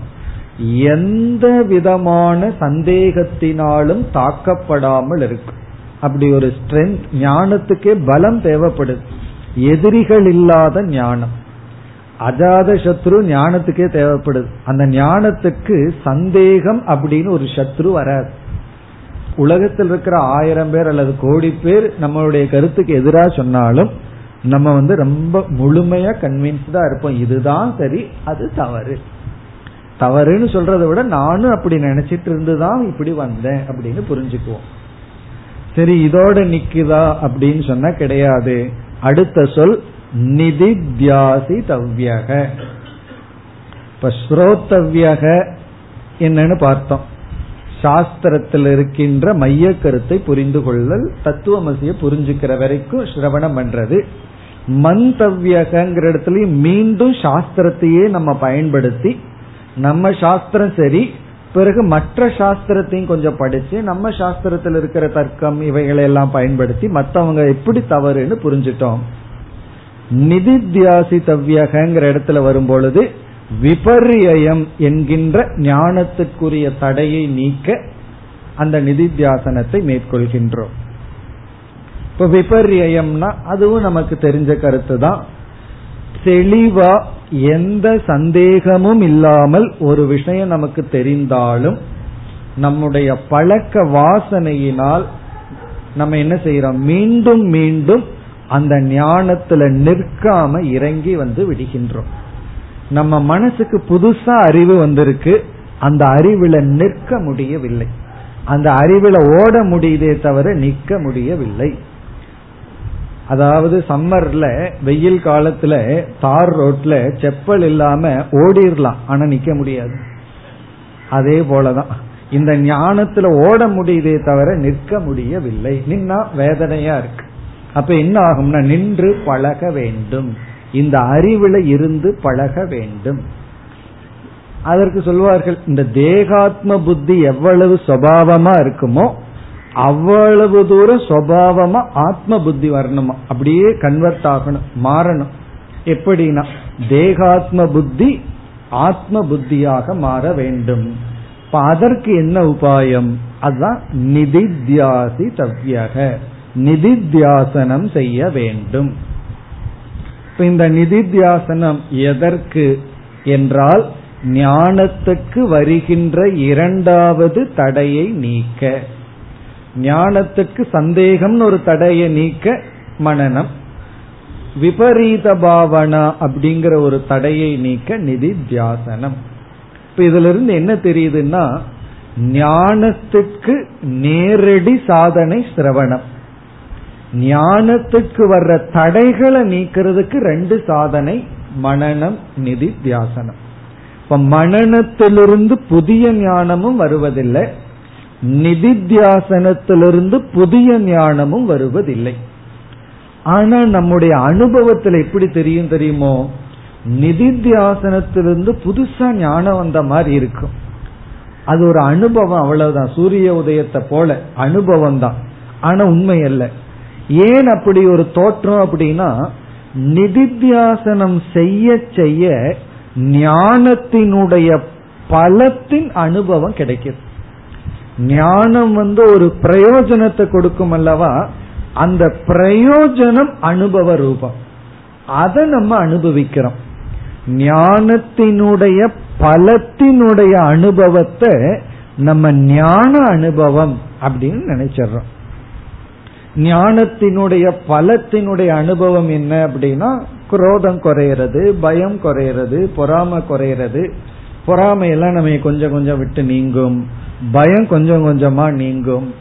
எந்த விதமான சந்தேகத்தினாலும் தாக்கப்படாமல் இருக்கும் அப்படி ஒரு ஸ்ட்ரென்த் ஞானத்துக்கே பலம் தேவைப்படுது. எதிரிகள் இல்லாத ஞானம். அஜாத சத்ரு ஞானத்துக்கே தேவைப்படுது. அந்த ஞானத்துக்கு சந்தேகம் அப்படின்னு ஒரு சத்ரு வராது. உலகத்தில் இருக்கிற ஆயிரம் பேர் அல்லது கோடி பேர் நம்மளுடைய கருத்துக்கு எதிராக சொன்னாலும் நம்ம வந்து ரொம்ப முழுமையா கன்வின்ஸ்டா இருப்போம். இதுதான் சரி அது தவறு. தவறுன்னு சொல்றதை விட நானும் அப்படி நினைச்சிட்டு இருந்துதான் இப்படி வந்தேன் அப்படின்னு புரிஞ்சுக்குவோம். சரி இதோட நிக்குதா அப்படின்னு சொன்னா கிடையாது. அடுத்த சொல் நிதித்தியாசி தவ்யக. இப்ப ஸ்ரோத்தவ்யக என்னன்னு பார்த்தோம். சாஸ்திரத்தில் இருக்கின்ற மைய கருத்தை புரிந்து கொள்ளல் தத்துவமசிய புரிஞ்சுக்கிற வரைக்கும் சிரவணம் பண்றது. மந்தவ்யகிற இடத்துலயும் மீண்டும் சாஸ்திரத்தையே நம்ம பயன்படுத்தி நம்ம சாஸ்திரம் சரி பிறகு மற்ற சாஸ்திரத்தையும் கொஞ்சம் படிச்சு நம்ம சாஸ்திரத்தில் இருக்கிற தர்க்கம் இவைகளை எல்லாம் பயன்படுத்தி மற்றவங்க எப்படி தவறுன்னு புரிஞ்சிட்டோம். நிதித்தியாசி தவ்யகங்கிற இடத்துல வரும் பொழுது என்கின்ற ஞானத்துக்குரிய தடையை நீக்க அந்த நிதித்தியாசனத்தை மேற்கொள்கின்றோம். இப்ப விபர்யம்னா அதுவும் நமக்கு தெரிஞ்ச கருத்து தான் தெளிவா எந்த சந்தேகமும் இல்லாமல் ஒரு விஷயம் நமக்கு தெரிந்தாலும் நம்முடைய பழக்க வாசனையினால் நம்ம என்ன செய்யறோம்? மீண்டும் மீண்டும் அந்த ஞானத்துல நிற்காம இறங்கி வந்து விடுகின்றோம். நம்ம மனசுக்கு புதுசா அறிவு வந்திருக்கு. அந்த அறிவுல நிற்க முடியவில்லை. அந்த அறிவுல ஓட முடியுதே தவிர நிற்க முடியவில்லை. அதாவது சம்மர்ல வெயில் காலத்துல தார் ரோட்ல செப்பல் இல்லாம ஓடிரலாம் ஆனா நிக்க முடியாது. அதே போலதான். இந்த ஞானத்துல ஓட முடியுதே தவிர நிற்க முடியவில்லை. நின்னா வேதனையா இருக்கு. அப்ப என்ன ஆகும்னா நின்று பழக வேண்டும். இந்த அறிவுல இருந்து பழக வேண்டும். அதற்கு சொல்வார்கள் இந்த தேகாத்ம புத்தி எவ்வளவு சுவாவமா இருக்குமோ அவ்வளவு தூரம் சுவாவமா ஆத்ம புத்தி வரணுமா? அப்படியே கன்வெர்ட் ஆகணும் மாறணும். எப்படின்னா தேகாத்ம புத்தி ஆத்ம புத்தியாக மாற வேண்டும். இப்ப அதற்கு என்ன உபாயம்? அதுதான் நிதித்தியாசி தவ்யக. நிதித்தியாசனம் செய்ய வேண்டும். இப்ப இந்த நிதித்தியாசனம் எதற்கு என்றால் ஞானத்துக்கு வருகின்ற இரண்டாவது தடையை நீக்க. ஞானத்துக்கு சந்தேகம்னு ஒரு தடையை நீக்க மனநம். விபரீத பாவனா அப்படிங்கிற ஒரு தடையை நீக்க நிதித்தியாசனம் இப்ப இதுல இருந்து என்ன தெரியுதுன்னா ஞானத்துக்கு நேரடி சாதனை சிரவணம். ஞானத்துக்கு வர்ற தடைகளை நீக்கிறதுக்கு ரெண்டு சாதனை மனநம் நிதி தியாசனம். இப்ப மனநத்திலிருந்து புதிய ஞானமும் வருவதில்லை. நிதித்தியாசனத்திலிருந்து புதிய ஞானமும் வருவதில்லை. ஆனா நம்முடைய அனுபவத்தில் எப்படி தெரியும் தெரியுமோ நிதித்தியாசனத்திலிருந்து புதுசா ஞானம் வந்த மாதிரி இருக்கும். அது ஒரு அனுபவம் அவ்வளவுதான். சூரிய உதயத்தை போல அனுபவம் தான். ஆனா உண்மை அல்ல. ஏன் அப்படி ஒரு தோற்றம் அப்படின்னா நிதித்தியாசனம் செய்ய செய்ய ஞானத்தினுடைய பலத்தின் அனுபவம் கிடைக்கிறது. ஞானம் வந்து ஒரு பிரயோஜனத்தை கொடுக்கும் அல்லவா? அந்த பிரயோஜனம் அனுபவ ரூபம். அதை நம்ம அனுபவிக்கிறோம். ஞானத்தினுடைய பலத்தினுடைய அனுபவத்தை நம்ம ஞான அனுபவம் அப்படின்னு நினைச்சிடறோம். ஞானத்தினுடைய பலத்தினுடைய அனுபவம் என்ன அப்படின்னா குரோதம் குறையிறது பயம் குறையிறது பொறாம குறையிறது. பொறாமையெல்லாம் நம்ம கொஞ்சம் கொஞ்சம் விட்டு நீங்கும். பயம் கொஞ்சம் கொஞ்சமா நீங்கும்.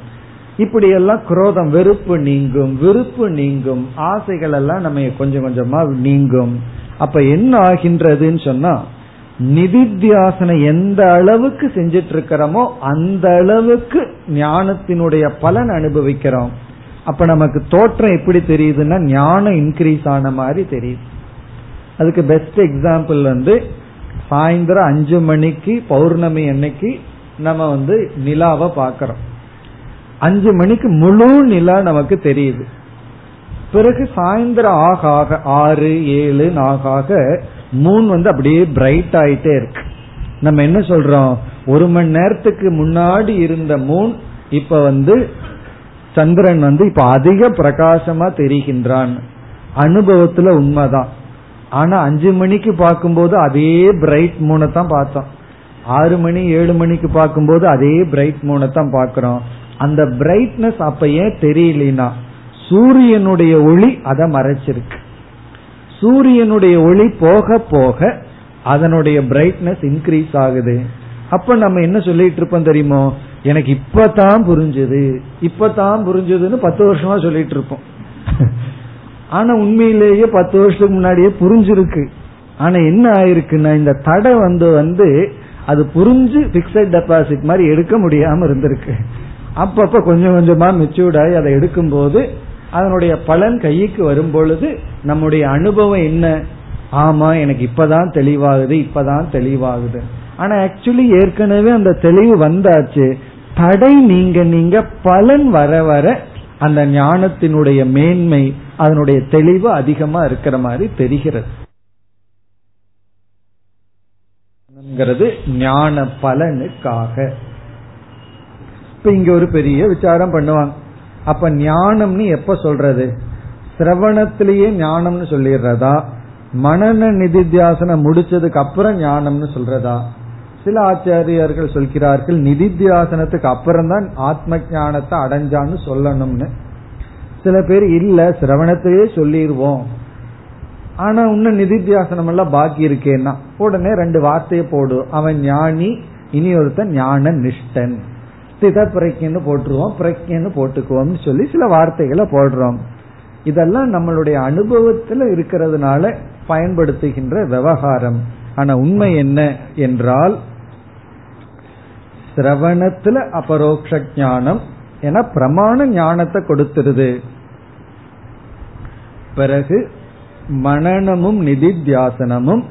இப்படி எல்லாம் குரோதம் வெறுப்பு நீங்கும் விருப்பு நீங்கும். ஆசைகள் எல்லாம் நம்ம கொஞ்சம் கொஞ்சமா நீங்கும். அப்ப என்ன ஆகின்றதுன்னு சொன்னா நிதித்தியாசனை எந்த அளவுக்கு செஞ்சிட்டு இருக்கிறோமோ அந்த அளவுக்கு ஞானத்தினுடைய பலன் அனுபவிக்கிறோம். அப்ப நமக்கு தோற்றம் எப்படி தெரியுதுன்னா ஞானம் இன்க்ரீஸ் ஆன மாதிரி தெரியுது. அதுக்கு பெஸ்ட் எக்ஸாம்பிள் வந்து சாயந்தரம் அஞ்சு மணிக்கு பௌர்ணமி அன்னைக்கு நம்ம வந்து நிலாவை பாக்கிறோம் அஞ்சு மணிக்கு முழு நிலா நமக்கு தெரியுது. பிறகு சாயந்தரம் ஆக ஆக ஆறு ஏழு ஆக ஆக மூன் வந்து அப்படியே பிரைட் ஆயிட்டே இருக்கு. நம்ம என்ன சொல்றோம்? ஒரு மணி நேரத்துக்கு முன்னாடி இருந்த மூன் இப்ப வந்து சந்திரன் வந்து இப்ப அதிக பிரகாசமா தெரிகின்றான். அனுபவத்துல உண்மைதான். ஆனா அஞ்சு மணிக்கு பார்க்கும்போது அதே பிரைட் மூனை தான் பார்த்தோம். ஆறு மணி ஏழு மணிக்கு பார்க்கும்போது அதே பிரைட் மூனை தான் பார்க்கிறோம். அந்த பிரைட்னஸ் அப்ப ஏன் தெரியலனா சூரியனுடைய ஒளி அதை மறைச்சிருக்கு. சூரியனுடைய ஒளி போக போக அதனுடைய பிரைட்னஸ் இன்க்ரீஸ் ஆகுது. அப்ப நம்ம என்ன சொல்லிட்டு இருப்போம் தெரியுமோ எனக்கு இப்பதான் புரிஞ்சுது இப்பதான் புரிஞ்சதுன்னு பத்து வருஷமா சொல்லிட்டு இருப்போம். ஆனா உண்மையிலேயே பத்து வருஷத்துக்கு முன்னாடியே புரிஞ்சிருக்கு. ஆனா என்ன ஆயிருக்குன்னா இந்த தடை வந்து வந்து அது புரிஞ்சு பிக்சட் டெபாசிட் மாதிரி எடுக்க முடியாம இருந்திருக்கு. அப்பப்ப கொஞ்சம் கொஞ்சமா மெச்சூர்ட் ஆகி அதை எடுக்கும் போது அதனுடைய பலன் கைக்கு வரும் பொழுது நம்முடைய அனுபவம் என்ன? ஆமா எனக்கு இப்பதான் தெளிவாகுது இப்பதான் தெளிவாகுது. ஆனா ஆக்சுவலி ஏற்கனவே அந்த தெளிவு வந்தாச்சு. தடை நீங்க நீங்க பலன் வர வர அந்த ஞானத்தினுடைய மேன்மை அதனுடைய தெளிவு அதிகமா இருக்கிற மாதிரி தெரிகிறது. ஞான பலனுக்காக. இப்ப இங்க ஒரு பெரிய விசாரம் பண்ணுவாங்க. அப்ப ஞானம்னு எப்ப சொல்றது? சிரவணத்திலேயே ஞானம்னு சொல்லிடுறதா? மனன நிதித்தியாசனம் முடிச்சதுக்கு அப்புறம் ஞானம்னு சொல்றதா? சில ஆச்சாரியர்கள் சொல்கிறார்கள் நிதித்தியாசனத்துக்கு அப்புறம் தான் ஆத்ம ஞானத்தை அடைஞ்சான்னு சொல்லணும்னு. சில பேர் இல்ல சிரவணத்திலேயே சொல்லிடுவோம். ஆனா இன்னும் நிதித்தியாசனம் எல்லாம் பாக்கி இருக்கேன்னா உடனே ரெண்டு வார்த்தையை போடு. அவன் ஞானி இனி ஒருத்தன் ஞான நிஷ்டன் ஸ்தித பிரக்கின்னு போட்டுருவோம் பிரக்கின்னு போட்டுக்குவோம் சொல்லி சில வார்த்தைகளை போடுறோம். இதெல்லாம் நம்மளுடைய அனுபவத்துல இருக்கிறதுனால பயன்படுத்துகின்ற விவகாரம். ஆனா உண்மை என்ன என்றால் சிரவணத்துல அபரோக்ஷ ஞானம் என பிரமாண ஞானத்தை கொடுத்துருது. பிறகு மனநமும் நிதித்தியாசனமும்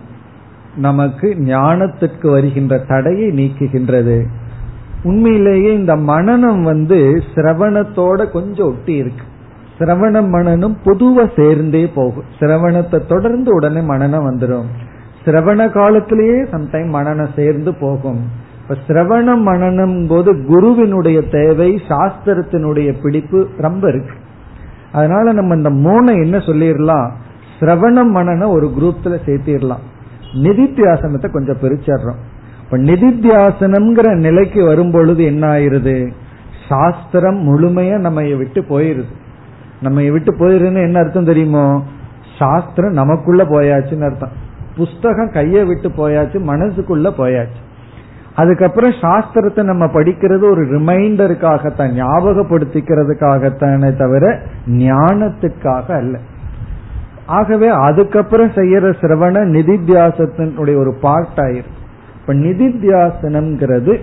நமக்கு ஞானத்திற்கு வருகின்ற தடையை நீக்குகின்றது. உண்மையிலேயே இந்த மனநம் வந்து சிரவணத்தோட கொஞ்சம் ஒட்டி இருக்கு. சிரவண மனனும் பொதுவா சேர்ந்தே போகும். சிரவணத்தை தொடர்ந்து உடனே மனநம் வந்துடும் சிரவண காலத்திலேயே சம்டைம் மனநம் சேர்ந்து போகும். இப்ப சிரவண மனநம் போது குருவினுடைய தேவை சாஸ்திரத்தினுடைய பிடிப்பு ரொம்ப இருக்கு. அதனால நம்ம இந்த மூணை என்ன சொல்லிடலாம்? சிரவணம் மனன ஒரு குரூப்ல சேர்த்திடலாம். நிதித்தியாசனத்தை கொஞ்சம் பிரிச்சிடுறோம். இப்ப நிதித்தியாசனம்ங்கிற நிலைக்கு வரும் பொழுது என்ன ஆயிருது? சாஸ்திரம் முழுமையா நம்ம விட்டு போயிருது. நம்ம விட்டு போயிருன்னு என்ன அர்த்தம் தெரியுமோ? சாஸ்திரம் நமக்குள்ள போயாச்சுன்னு அர்த்தம். புஸ்தகம் கையை விட்டு போயாச்சு மனசுக்குள்ள போயாச்சு. அதுக்கப்புறம் சாஸ்திரத்தை நம்ம படிக்கிறது ஒரு ரிமைண்டருக்காகத்தான் ஞாபகப்படுத்திக்கிறதுக்காகத்தானே தவிர ஞானத்துக்காக அல்ல. ஆகவே அதுக்கப்புறம் செய்யற சிரவண நிதித்தியாசத்தினுடைய ஒரு பார்ட் ஆயிரும் இப்ப நிதித்தியாசனம்ங்கிறது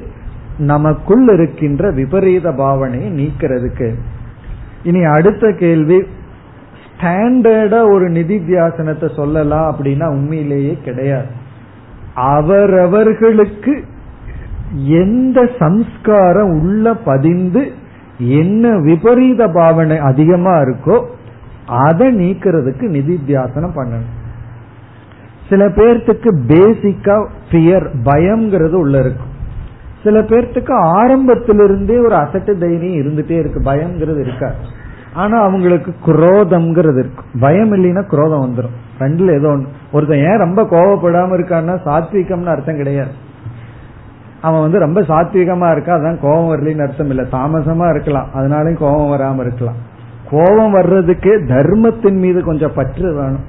நமக்குள் இருக்கின்ற விபரீத பாவனையை நீக்கிறதுக்கு. இனி அடுத்த கேள்வி ஸ்டாண்டர்டா ஒரு நிதித்தியாசனத்தை சொல்லலாம் அப்படின்னா உண்மையிலேயே கிடையாது. அவரவர்களுக்கு எந்த சம்ஸ்காரம் உள்ள பதிந்து என்ன விபரீத பாவனை அதிகமா இருக்கோ அதை நீக்கிறதுக்கு நிதித்தியாசனம் பண்ணணும். சில பேர்த்துக்கு பேசிக்கா பியர் பயம்ங்கிறது உள்ள இருக்கும். சில பேர்த்துக்கு ஆரம்பத்திலிருந்தே ஒரு அசட்டு தைரியம் இருந்துட்டே இருக்கு பயம்ங்கிறது இருக்காது. ஆனா அவங்களுக்கு குரோதம்ங்கிறது இருக்கு பயம் இல்லைன்னா குரோதம் வந்துடும் ரெண்டுல ஏதோ ஒன்று ஒருத்தன் ஏன் ரொம்ப கோவப்படாம இருக்கான்னா சாத்விகம்னு அர்த்தம் கிடையாது. அவன் வந்து ரொம்ப சாத்விகமா இருக்கா அதான் கோபம் வரலன்னு அர்த்தம் இல்லை. தாமசமா இருக்கலாம். அதனாலயும் கோபம் வராம இருக்கலாம். கோபம் வர்றதுக்கு தர்மத்தின் மீது கொஞ்சம் பற்று வேணும்.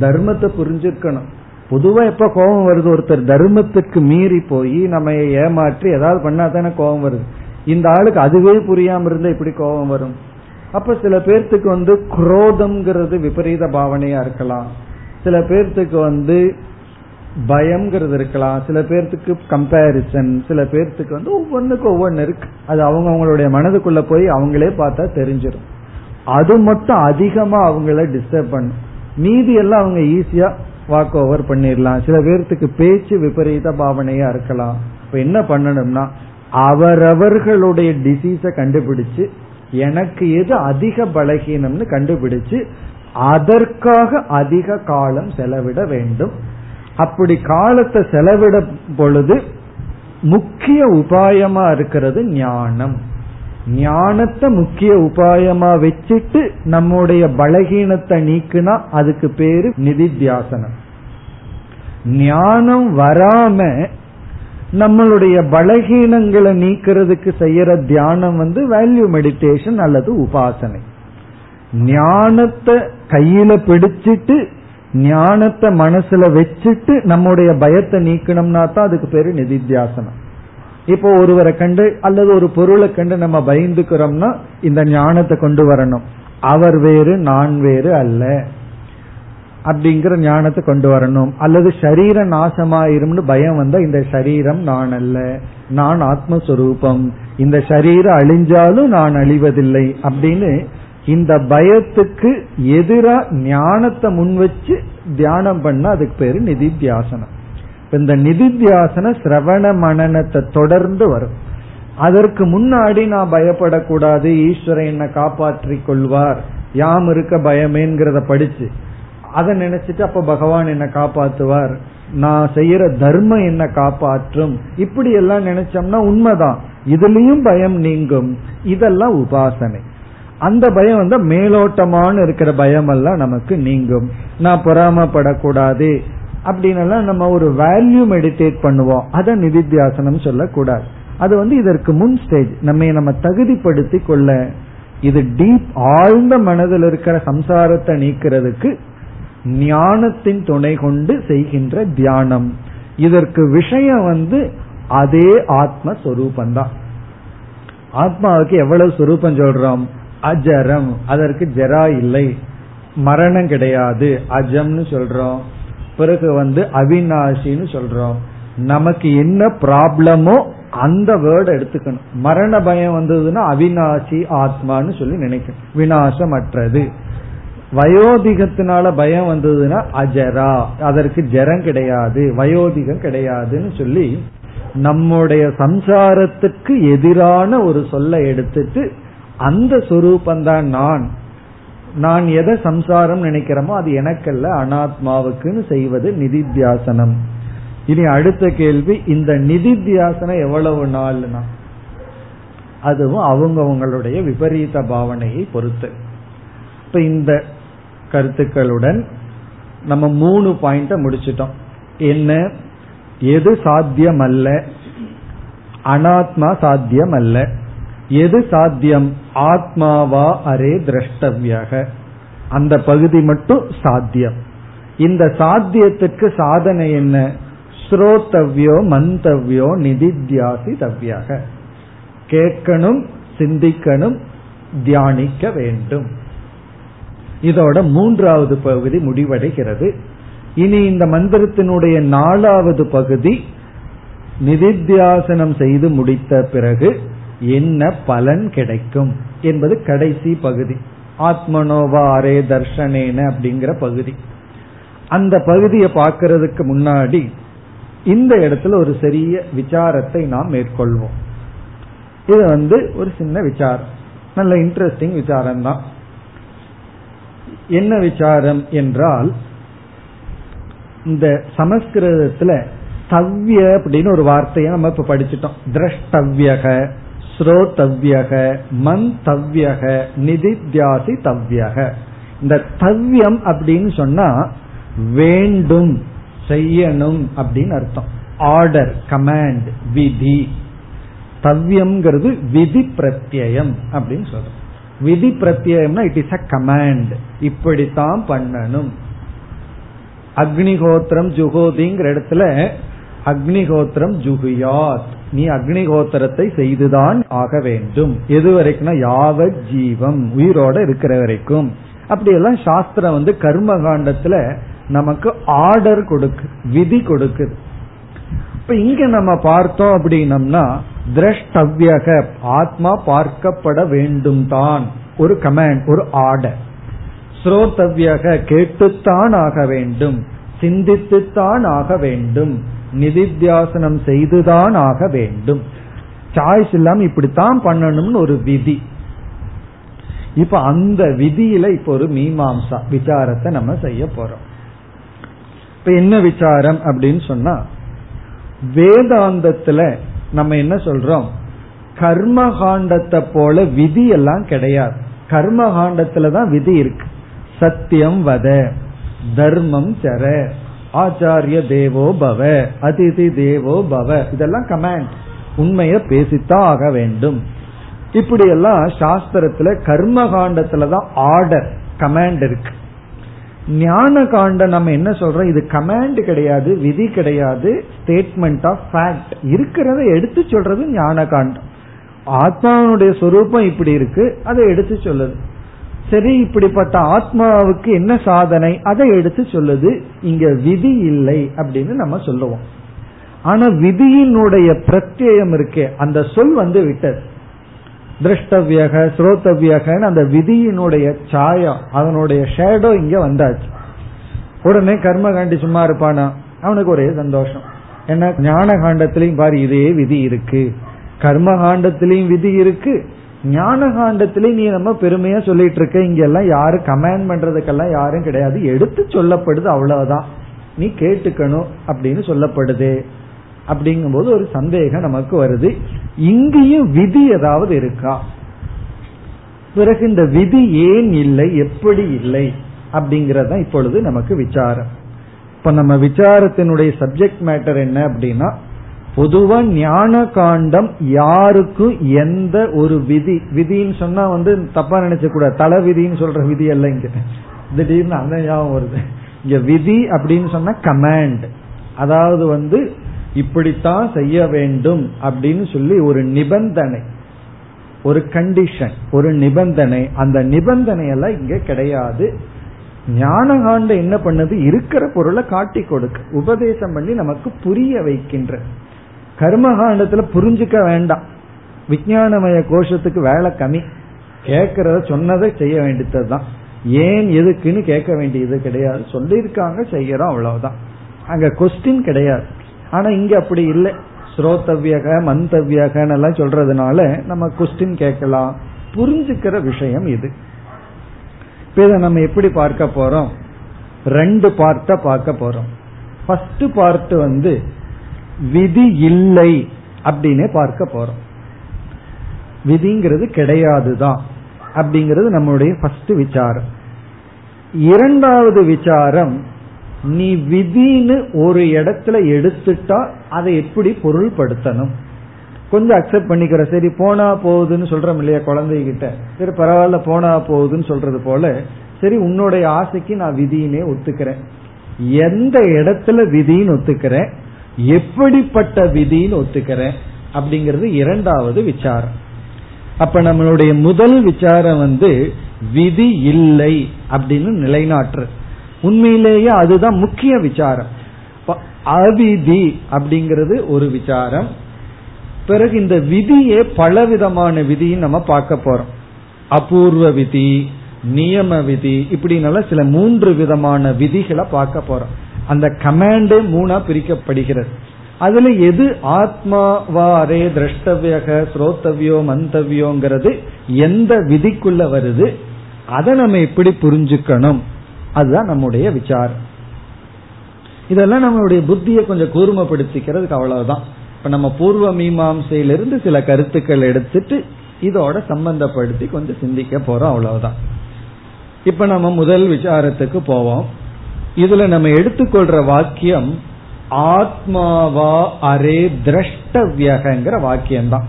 தர்மத்தை புரிஞ்சிருக்கணும் பொதுவா எப்ப கோபம் வருது? ஒருத்தர் தர்மத்துக்கு மீறி போய் நம்ம ஏமாற்றி ஏதாவது பண்ணா தானே கோபம் வருது. இந்த ஆளுக்கு அதுவே புரியாம இருந்தா இப்படி கோபம் வரும். அப்ப சில பேர்த்துக்கு வந்து குரோதம்ங்கிறது விபரீத பாவனையா இருக்கலாம். சில பேர்த்துக்கு வந்து பயம்ங்கிறது இருக்கலாம். சில பேர்த்துக்கு கம்பேரிசன் சில பேர்த்துக்கு வந்து ஒவ்வொன்றுக்கு ஒவ்வொன்று இருக்கு. அது அவங்க அவங்களுடைய மனதுக்குள்ள போய் அவங்களே பார்த்தா தெரிஞ்சிடும். அது மட்டும் அதிகமா அவங்கள டிஸ்டர்ப் பண்ணும். மீதி எல்லாம் அவங்க ஈஸியா வாக் ஓவர் பண்ணிடலாம். சில பேர்த்துக்கு பேச்சு விபரீத பாவனையா இருக்கலாம். இப்ப என்ன பண்ணணும்னா அவரவர்களுடைய டிசீஸ கண்டுபிடிச்சு எனக்கு எது அதிக பலகீனம்னு கண்டுபிடிச்சு அதற்காக அதிக காலம் செலவிட வேண்டும். அப்படி காலத்தை செலவிட பொழுது முக்கிய உபாயமா இருக்கிறது ஞானம். ஞானத்தை முக்கிய உபாயமா வச்சுட்டு நம்முடைய பலகீனத்தை நீக்குனா அதுக்கு பேரு நிதித்தியாசனம். ஞானம் வராம நம்மளுடைய பலகீனங்களை நீக்கிறதுக்கு செய்யற தியானம் வந்து வேல்யூ மெடிடேஷன் அல்லது உபாசனை. ஞானத்தை கையில பிடிச்சிட்டு ஞானத்தை மனசுல வச்சுட்டு நம்முடைய பயத்தை நீக்கணும்னா தான் அதுக்கு பேரு நிதித்தியாசனம். இப்போ ஒருவரை கண்டு அல்லது ஒரு பொருளை கண்டு நம்ம பயந்துக்கிறோம்னா இந்த ஞானத்தை கொண்டு வரணும். அவர் வேறு நான் வேறு அல்ல. அப்படிங்கிற ஞானத்தை கொண்டு வரணும். அல்லது சரீர நாசமாயிரும்னு பயம் வந்தா இந்த சரீரம் நான் அல்ல. நான் ஆத்மஸ்வரூபம். இந்த சரீரம் அழிஞ்சாலும் நான் அழிவதில்லை அப்படின்னு இந்த பயத்துக்கு எதிரா ஞானத்தை முன் வச்சு தியானம் பண்ண அதுக்கு பேரு நிதித்தியாசனம். இந்த நிதித்தியாசன சிரவண மனநத்தை தொடர்ந்து வரும். அதற்கு முன்னாடி நான் பயப்படக்கூடாது ஈஸ்வரன் என்னை காப்பாற்றிக் கொள்வார். யாம் இருக்க பயமேங்கிறத படிச்சு அதை நினைச்சிட்டு அப்ப பகவான் என்ன காப்பாத்துவார் நான் செய்யற தர்மம் என்ன காப்பாற்றும். இப்படி எல்லாம் நினைச்சோம்னா உண்மைதான். இதுலயும் பயம் நீங்கும். இதெல்லாம் உபாசனை. அந்த பயம் வந்து மேலோட்டமான இருக்கிற பயம் எல்லாம் நமக்கு நீங்கும். நான் பொறாமப்படக்கூடாது. அப்படின்னு நம்ம ஒரு வேல்யூ மெடிடேட் பண்ணுவோம். அதை நிதித்தியாசனம் சொல்லக்கூடாது. அது வந்து இதற்கு முன் ஸ்டேஜ் நம்ம நம்ம தகுதிப்படுத்தி கொள்ள இது டீப் ஆழ்ந்த மனதில் இருக்கிற சம்சாரத்தை நீக்கிறதுக்கு ஞானத்தின் துணை கொண்டு செய்கின்ற தியானம். இதற்கு விஷயம் வந்து அதே ஆத்மஸ்வரூபந்தான் ஆத்மாவுக்கு எவ்வளவு சொரூபம் சொல்றோம்? அஜரம். அதற்கு ஜெரா இல்லை. மரணம் கிடையாது. அஜம்னு சொல்றோம். பிறகு வந்து அவிநாசின்னு சொல்றோம். நமக்கு என்ன ப்ராப்ளமோ அந்த வேர்டு எடுத்துக்கணும். மரண பயம் வந்ததுன்னா அவிநாசி ஆத்மான்னு சொல்லி நினைக்கணும். விநாசமற்றது. வயோதிகத்தினால பயம் வந்ததுன்னா அஜரா. அதற்கு ஜரம் கிடையாது வயோதிகம் கிடையாதுன்னு சொல்லி நம்முடைய சம்சாரத்துக்கு எதிரான ஒரு சொல்லை எடுத்துட்டு அந்த சொரூபந்தான் நான். நான் எதை சம்சாரம் நினைக்கிறோமோ அது எனக்கல்ல அனாத்மாவுக்குன்னு செய்வது நிதித்தியாசனம். இனி அடுத்த கேள்வி இந்த நிதித்தியாசனம் எவ்வளவு நாள்னா? அதுவும் அவங்கவுங்களுடைய விபரீத பாவனையை பொறுத்து. இப்ப இந்த கருத்துக்களுடன் நம்ம மூணு பாயிண்ட முடிச்சிட்டோம். என்ன? எது சாத்தியம் அல்ல அனாத்மா சாத்தியம் அல்ல எது சாத்தியம்? ஆத்மாவா அரே திரஷ்டவியாக. அந்த பகுதி மட்டும் சாத்தியம். இந்த சாத்தியத்துக்கு சாதனை என்ன? ஸ்ரோத்தவ்யோ மந்தவ்யோ நிதித்தியாசி தவ்யாக. கேட்கணும் சிந்திக்கணும் தியானிக்க வேண்டும். இதோட மூன்றாவது பகுதி முடிவடைகிறது. இனி இந்த மந்திரத்தினுடைய நாலாவது பகுதி நிதித்தியாசனம் செய்து முடித்த பிறகு என்ன பலன் கிடைக்கும் என்பது கடைசி பகுதி. ஆத்மனோவா அரே தர்ஷனேன அப்படிங்கிற பகுதி. அந்த பகுதியை பார்க்கறதுக்கு முன்னாடி இந்த இடத்துல ஒரு சிறிய விசாரத்தை நாம் மேற்கொள்வோம். இது வந்து ஒரு சின்ன விசாரம். நல்ல இன்ட்ரெஸ்டிங் விசாரம் தான் என்ன விசாரம் என்றால் இந்த சமஸ்கிருதத்துல தவ்ய அப்படின்னு ஒரு வார்த்தையை நம்ம இப்ப படிச்சுட்டோம். திரஷ்டவ்யக. ஸ்ரோதவ்யக மந்தவ்யக நிதித்தியாசி தவ்யக. இந்த தவ்யம் அப்படின்னு சொன்னா வேண்டும் செய்யணும் அப்படின்னு அர்த்தம். ஆர்டர் கமாண்ட் விதி. தவ்யம்ங்கிறது விதி பிரத்யம் அப்படின்னு சொல்றோம். விதி பிரத்யம்னா இட் இஸ் அ கமாண்ட் இப்படித்தான் பண்ணணும். அக்னிஹோத்திரம் ஜுகோதிங்கிற இடத்துல அக்னிஹோத்திரம் ஜுகுயாத். நீ அக்னிஹோத்திரத்தை செய்துதான் ஆக வேண்டும். எது வரைக்கும்னா யாவ ஜீவம் உயிரோட இருக்கிற வரைக்கும். அப்படி எல்லாம் சாஸ்திரம் வந்து கர்ம காண்டத்துல நமக்கு ஆர்டர் கொடுக்கு விதி கொடுக்குது. இப்ப இங்க நம்ம பார்த்தோம் அப்படின்னம்னா திரஷ்டவ்யக ஆத்மா பார்க்கப்பட வேண்டும் தான் ஒரு கமாண்ட் ஒரு ஆர்டர். ஸ்ரோதவ்யக கேட்டுத்தான் ஆக வேண்டும். சிந்தித்துத்தான் ஆக வேண்டும். நிதித்தியாசனம் செய்துதான் ஆக வேண்டும். சாய்ஸ் இல்லாம இப்படித்தான் பண்ணணும்னு ஒரு விதி. இப்ப அந்த விதியில இப்ப ஒரு மீமாம்சா விசாரத்தை நம்ம செய்ய போறோம். இப்ப என்ன விசாரம் அப்படின்னு சொன்னா வேதாந்தத்துல நம்ம என்ன சொல்றோம்? கர்மகாண்டத்தை போல விதி எல்லாம் கிடையாது. கர்மகாண்டத்துல தான் விதி இருக்கு. சத்தியம் வத தர்மம் சர. ஆச்சாரிய தேவோ பவ அதிதி தேவோ பவ. இதெல்லாம் கமாண்ட் உண்மைய பேசித்தான் ஆக வேண்டும். இப்படி எல்லாம் சாஸ்திரத்துல கர்ம காண்டத்துல தான் ஆர்டர் கமாண்ட் இருக்கு. ஞான காண்டம் நம்ம என்ன சொல்றோம்? இது கமாண்ட் கிடையாது விதி கிடையாது ஸ்டேட்மெண்ட் ஆஃப் ஃபேக்ட் இருக்கிறத எடுத்து சொல்றது ஞான காண்டம் ஆத்மாவுடைய சொரூபம் இப்படி இருக்கு அதை எடுத்து சொல்லுது. சரி இப்படிப்பட்ட ஆத்மாவுக்கு என்ன சாதனை? அதை எடுத்து சொல்லுது இங்க விதி இல்லை அப்படின்னு நம்ம சொல்லுவோம். ஆனா விதியினுடைய பிரத்யம் இருக்கே அந்த சொல் வந்து விட்டது. திருஷ்டவியக ஸ்ரோதவியகன்னு அந்த விதியினுடைய சாயம் அதனுடைய ஷேடோ இங்க வந்தாச்சு. உடனே கர்ம காண்டி சும்மா இருப்பானா? அவனுக்கு ஒரே சந்தோஷம். ஏன்னா ஞான காண்டத்திலையும் பாரு இதே விதி இருக்கு. கர்ம காண்டத்திலையும் விதி இருக்கு. ஞான நீ நம்ம பெருமையா சொல்லிட்டு இருக்க இங்க எல்லாம் யாரும் கமெண்ட் பண்றதுக்கெல்லாம் யாரும் கிடையாது. எடுத்து சொல்லப்படுது அவ்வளவுதான். நீ கேட்டுக்கணும் அப்படின்னு சொல்லப்படுது. அப்படிங்கும்போது ஒரு சந்தேகம் நமக்கு வருது. இங்கேயும் விதி ஏதாவது இருக்கா? பிறகு இந்த விதி ஏன் இல்லை? எப்படி இல்லை? அப்படிங்கறத இப்பொழுது நமக்கு விசாரம். இப்ப நம்ம விசாரத்தினுடைய சப்ஜெக்ட் மேட்டர் என்ன அப்படின்னா பொதுவா ஞான காண்டம் யாருக்கும் எந்த ஒரு விதி விதின்னு சொன்னா வந்து தப்பா நினைச்ச கூட தலை விதின்னு சொல்ற விதி அல்ல இங்க. திடீர்னு அந்த ஞாபகம் வருது. இங்க விதி அப்படின்னு சொன்னா கமாண்ட் அதாவது வந்து இப்படித்தான் செய்ய வேண்டும் அப்படின்னு சொல்லி ஒரு நிபந்தனை. ஒரு கண்டிஷன் ஒரு நிபந்தனை. அந்த நிபந்தனை எல்லாம் இங்க கிடையாது. ஞானகாண்ட என்ன பண்ணது? இருக்கிற பொருளை காட்டி கொடுக்க. உபதேசம் பண்ணி நமக்கு புரிய வைக்கின்ற. கர்மகாண்டத்துல புரிஞ்சுக்க வேண்டாம். விஜயானமய கோஷத்துக்கு வேலை கம்மி. கேட்கறத சொன்னதை செய்ய வேண்டியதுதான். ஏன் எதுக்குன்னு கேட்க வேண்டியது கிடையாது. சொல்லியிருக்காங்க செய்யறோம் அவ்வளவுதான். அங்க கொஸ்டின் கிடையாது. ஆனா இங்க அப்படி இல்லை. ஸ்ரோத்தவியக மந்தவியகன்னு எல்லாம் சொல்றதுனால நம்ம கொஸ்டின் கேட்கலாம். புரிஞ்சுக்கிற விஷயம் இது. இப்ப இதை நம்ம எப்படி பார்க்க போறோம்? ரெண்டு பார்ட்ட பார்க்க போறோம். ஃபர்ஸ்ட் பார்ட் வந்து விதி இல்லை அப்படின்னு பார்க்க போறோம். விதிங்கிறது கிடையாதுதான் அப்படிங்கிறது நம்மளுடைய ஃபர்ஸ்ட் விசாரம். இரண்டாவது விசாரம் நீ விதின்னு ஒரு இடத்துல எடுத்துட்டா அதை எப்படி பொருள்படுத்தணும்? கொஞ்சம் அக்செப்ட் பண்ணிக்கிற. சரி போனா போகுதுன்னு சொல்றோம் இல்லையா குழந்தைகிட்ட. சரி பரவாயில்ல போனா போகுதுன்னு சொல்றது போல. சரி உன்னுடைய ஆசைக்கு நான் விதியினே ஒத்துக்கிறேன். எந்த இடத்துல விதின்னு ஒத்துக்கிறேன்? எப்படிப்பட்ட விதின்னு ஒத்துக்கிறேன் அப்படிங்கிறது இரண்டாவது விசாரம். அப்ப நம்மளுடைய முதல் விசாரம் வந்து விதி இல்லை அப்படின்னு நிலைநாட்டு உண்மையிலேயே அதுதான் முக்கிய விசாரம். அவிதி அப்படிங்கிறது ஒரு விசாரம். பிறகு இந்த விதியே பலவிதமான விதியும் நம்ம பார்க்க போறோம். அபூர்வ விதி நியம விதி இப்படின்னால சில மூன்று விதமான விதிகளை பார்க்க போறோம். அந்த கமாண்டே மூணா பிரிக்கப்படுகிறது. அதுல எது ஆத்மாவாரே திரஷ்டவியக ஸ்ரோத்தவியோ மந்தவியோங்கிறது எந்த விதிக்குள்ள வருது அதை நம்ம எப்படி புரிஞ்சுக்கணும்? அதுதான் நம்முடைய விசாரம். இதெல்லாம் நம்மளுடைய புத்தியை கொஞ்சம் கூர்மப்படுத்திக்கிறதுக்கு அவ்வளவுதான். இப்ப நம்ம பூர்வ மீமாசையிலிருந்து சில கருத்துக்கள் எடுத்துட்டு இதோட சம்பந்தப்படுத்தி கொஞ்சம் சிந்திக்க போறோம் அவ்வளவுதான். இப்ப நம்ம முதல் விசாரத்துக்கு போவோம். இதுல நம்ம எடுத்துக்கொள்ற வாக்கியம் ஆத்மாவா அரே திரஷ்டவியகங்கிற வாக்கியம் தான்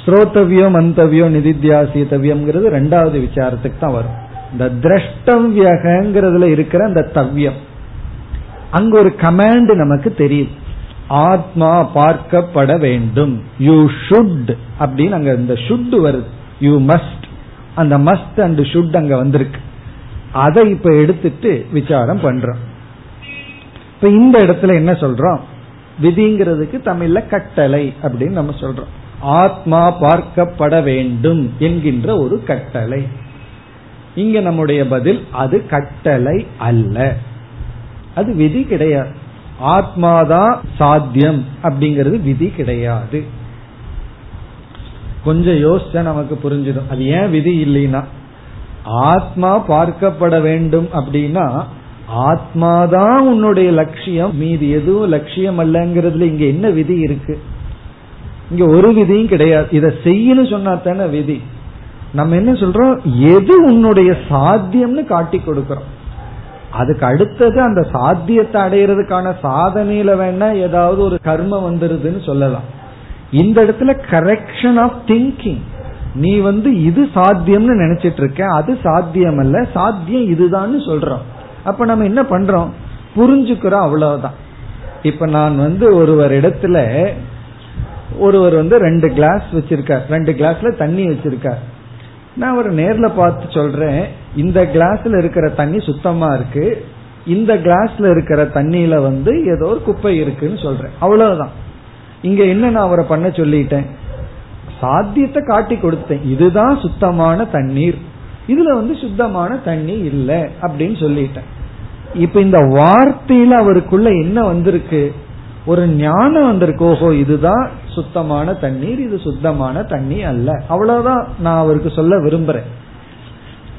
ஸ்ரோத்தவியம் அந்தவியம் நிதித்தியாசியத்தவியம்ங்கிறது ரெண்டாவது விசாரத்துக்கு தான் வரும். இந்த திரஷ்டவியகங்கிறதுல இருக்கிற அந்த தவ்யம். அங்க ஒரு கமாண்ட் நமக்கு தெரியுது ஆத்மா பார்க்கப்பட வேண்டும். யூ ஷுட் அப்படின்னு அங்க இந்த ஷுட் வருது. யூ மஸ்ட் அந்த மஸ்ட் அண்ட் ஷுட் அங்க வந்திருக்கு. அதை இப்ப எடுத்துட்டு விசாரம் பண்றோம். இப்ப இந்த இடத்துல என்ன சொல்றோம்? விதிங்கிறதுக்கு தமிழ்ல கட்டளை அப்படின்னு நம்ம சொல்றோம். ஆத்மா பார்க்கப்பட வேண்டும் என்கின்ற ஒரு கட்டளை. இங்க நம்முடைய பதில் அது கட்டளை அல்ல. அது விதி கிடையாது. ஆத்மாதான் சாத்தியம் அப்படிங்கிறது விதி கிடையாது. கொஞ்சம் யோசிச்சா நமக்கு புரிஞ்சிடும். அது ஏன் விதி இல்லைன்னா? ஆத்மா பார்க்கப்பட வேண்டும் அப்படின்னா ஆத்மாதான் உன்னுடைய லட்சியம். மீது எதுவும் லட்சியம் அல்லங்கிறதுல இங்க என்ன விதி இருக்கு? இங்க ஒரு விதியும் கிடையாது. இதை செய்யணும் சொன்னா தானே விதி. நம்ம என்ன சொல்றோம்? எது உன்னுடைய சாத்தியம்னு காட்டி கொடுக்கறோம். அதுக்கு அடுத்தது அந்த சாத்தியத்தை அடையிறதுக்கான சாதனையில வேணா ஏதாவது ஒரு கர்மம் வந்துருதுன்னு சொல்லலாம். இந்த இடத்துல கரெக்ஷன் ஆஃப் திங்கிங் நீ வந்து இது சாத்தியம்னு நினைச்சிட்டு இருக்க அது சாத்தியம் அல்ல சாத்தியம் இதுதான்னு சொல்றோம். அப்ப நம்ம என்ன பண்றோம்? புரிஞ்சுக்கிறோம் அவ்வளவுதான். இப்ப நான் வந்து ஒருவர் இடத்துல ஒருவர் வந்து ரெண்டு கிளாஸ் வச்சிருக்கார். ரெண்டு கிளாஸ்ல தண்ணி வச்சிருக்கார். நான் ஒரு நேர்ல பார்த்து சொல்றேன் இந்த கிளாஸ்ல இருக்கிற தண்ணி சுத்தமா இருக்கு. இந்த கிளாஸ்ல இருக்கிற தண்ணியில வந்து ஏதோ ஒரு குப்பை இருக்குன்னு சொல்றேன். அவ்வளவுதான். இங்க என்ன நான் அவரை பண்ண சொல்லிட்டேன்? சாத்தியத்தை காட்டி கொடுத்தேன் இதுதான் சுத்தமான தண்ணீர். இதுல வந்து சுத்தமான தண்ணி இல்லை அப்படின்னு சொல்லிட்டேன். இப்ப இந்த வார்த்தையில அவருக்குள்ள என்ன வந்திருக்கு? ஒரு ஞானம் வந்திருக்கு. ஓஹோ இதுதான் சுத்தமான தண்ணீர் இது சுத்தமான தண்ணி அல்ல. அவ்வளவுதான் நான் அவருக்கு சொல்ல விரும்புறேன்.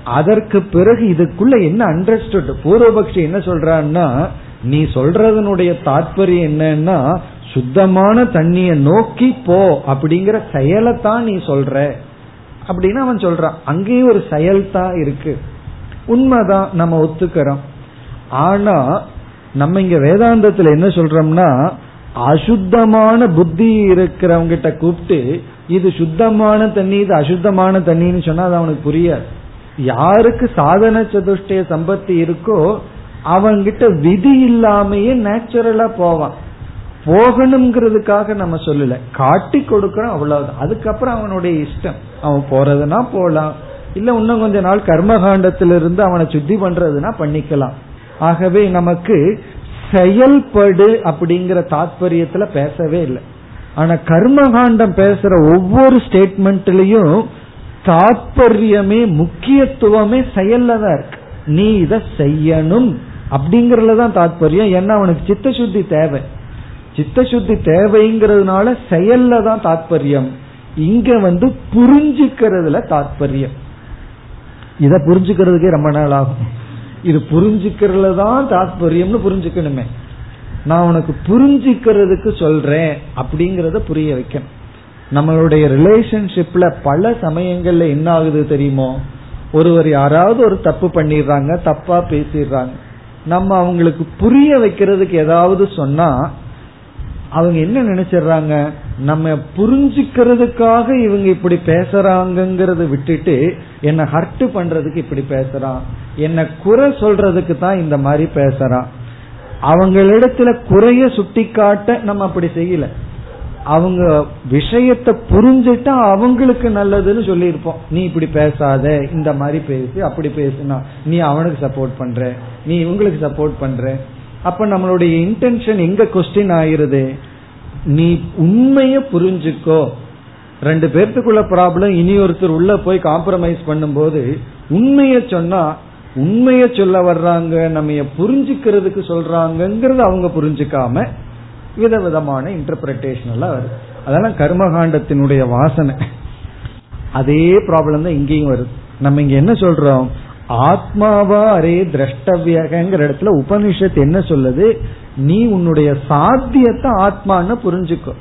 அதற்கு பிறகு இதுக்குள்ள என்ன அண்டர்ஸ்டுட் பூர்வபக்ஷி என்ன சொல்றான்னா நீ சொல்றதனுடைய தாற்பயம் என்னன்னா சுத்தமான தண்ணிய நோக்கி போ அப்படிங்கிற செயலைத்தான் நீ சொல்ற. அப்படின்னு அவன் சொல்றான். அங்கேயும் ஒரு செயல் தான் இருக்கு. உண்மைதான் நம்ம ஒத்துக்கிறோம். ஆனா நம்ம இங்க வேதாந்தத்துல என்ன சொல்றோம்னா அசுத்தமான புத்தி இருக்கிறவங்க கிட்ட கூப்பிட்டு இது சுத்தமான தண்ணி இது அசுத்தமான தண்ணின்னு சொன்னா அது அவனுக்கு புரியாது. யாருக்கு சாதன சதுஷ்டய சம்பத்தி இருக்கோ அவங்கிட்ட விதி இல்லாமையே நேச்சுரலா போவான். போகணுங்கிறதுக்காக நம்ம சொல்லல. காட்டி கொடுக்கறோம் அவ்வளவுதான். அதுக்கப்புறம் அவனுடைய இஷ்டம். அவன் போறதுனா போலாம். இல்ல இன்னும் கொஞ்ச நாள் கர்மகாண்டத்திலிருந்து அவனை சுத்தி பண்றதுனா பண்ணிக்கலாம். ஆகவே நமக்கு செயல்படு அப்படிங்கிற தாத்பரியத்துல பேசவே இல்லை. ஆனா கர்மகாண்டம் பேசுற ஒவ்வொரு ஸ்டேட்மெண்ட்லயும் தாத்பரியமே முக்கியத்துவமே செயல்ல தான் இருக்கு. நீ இத செய்யணும். அப்படிங்கறதுல தான் தாத்பரியம். ஏன்னா அவனுக்கு சித்த சுத்தி தேவை. சித்த சுத்தி தேவைங்கிறதுனால செயல்ல தான் தாத்பரியம். இங்க வந்து புரிஞ்சுக்கிறதுல தாத்பரியம். இத புரிஞ்சுக்கிறதுக்கே ரொம்ப நாள் ஆகும். இது புரிஞ்சுக்கிறதுல தான் தாத்பரியம்னு புரிஞ்சுக்கணுமே. நான் உனக்கு புரிஞ்சுக்கிறதுக்கு சொல்றேன் அப்படிங்கறத புரிய வைக்கணும். நம்மளுடைய ரிலேஷன்ஷிப்ல பல சமயங்கள்ல என்ன ஆகுது தெரியுமோ? ஒருவர் யாராவது ஒரு தப்பு பண்ணிடுறாங்க தப்பா பேசிடுறாங்க. நம்ம அவங்களுக்கு புரிய வைக்கிறதுக்கு ஏதாவது சொன்னா அவங்க என்ன நினைச்சிடுறாங்க? நம்ம புரிஞ்சுக்கிறதுக்காக இவங்க இப்படி பேசுறாங்கிறத விட்டுட்டு என்ன ஹர்ட் பண்றதுக்கு இப்படி பேசுறான். என்ன குறை சொல்றதுக்கு தான் இந்த மாதிரி பேசுறான். அவங்களிடத்துல குறைய சுட்டி காட்ட நம்ம அப்படி செய்யல. அவங்க விஷயத்த புரிஞ்சுட்டா அவங்களுக்கு நல்லதுன்னு சொல்லியிருப்போம். நீ இப்படி பேசாத இந்த மாதிரி பேசி அப்படி பேசுனா நீ அவனுக்கு சப்போர்ட் பண்ற நீ இவங்களுக்கு சப்போர்ட் பண்ற. அப்ப நம்மளுடைய இன்டென்ஷன் எங்க கொஸ்டின் ஆயிருது? நீ உண்மைய புரிஞ்சுக்கோ. ரெண்டு பேர்த்துக்குள்ள ப்ராப்ளம் இனி ஒருத்தர் உள்ள போய் காம்ப்ரமைஸ் பண்ணும்போது உண்மைய சொன்னா உண்மைய சொல்ல வர்றாங்க நம்ம புரிஞ்சுக்கிறதுக்கு சொல்றாங்கிறது அவங்க புரிஞ்சுக்காம விதவிதமான இன்டர்பிரிட்டேஷன் எல்லாம் வருது. அதெல்லாம் கர்மகாண்டத்தினுடைய வாசனை. அதே ப்ராப்ளம் தான் இங்கேயும் வருது. நம்ம இங்க என்ன சொல்றோம்? ஆத்மாவா அரே திரஷ்டவியங்கிற இடத்துல உபனிஷத்து என்ன சொல்லுது? நீ உன்னுடைய சாத்தியத்தை ஆத்மான்னு புரிஞ்சுக்கோ.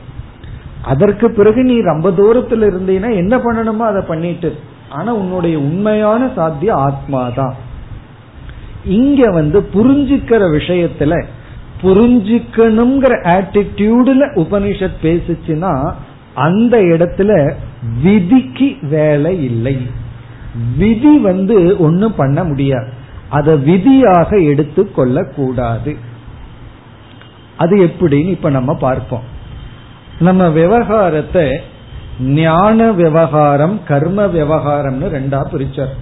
அதற்கு பிறகு நீ ரொம்ப தூரத்துல இருந்தீங்கன்னா என்ன பண்ணணுமோ அதை பண்ணிட்டு. ஆனா உன்னுடைய உண்மையான சாத்தியம் ஆத்மா தான் இங்க வந்து புரிஞ்சுக்கிற விஷயத்துல புரிஞ்சுக்கணுங்கிற ஆட்டிடியூடுல உபனிஷத் பேசிச்சுன்னா அந்த இடத்துல விதிக்கு வேலை இல்லை. விதி வந்து ஒன்னும் பண்ண முடியாது. அதை விதியாக எடுத்துக்கொள்ள கூடாது அது எப்படின்னு இப்ப நம்ம பார்ப்போம். நம்ம விவகாரத்தை ஞான விவகாரம் கர்ம விவகாரம்னு ரெண்டா பிரிச்சார்.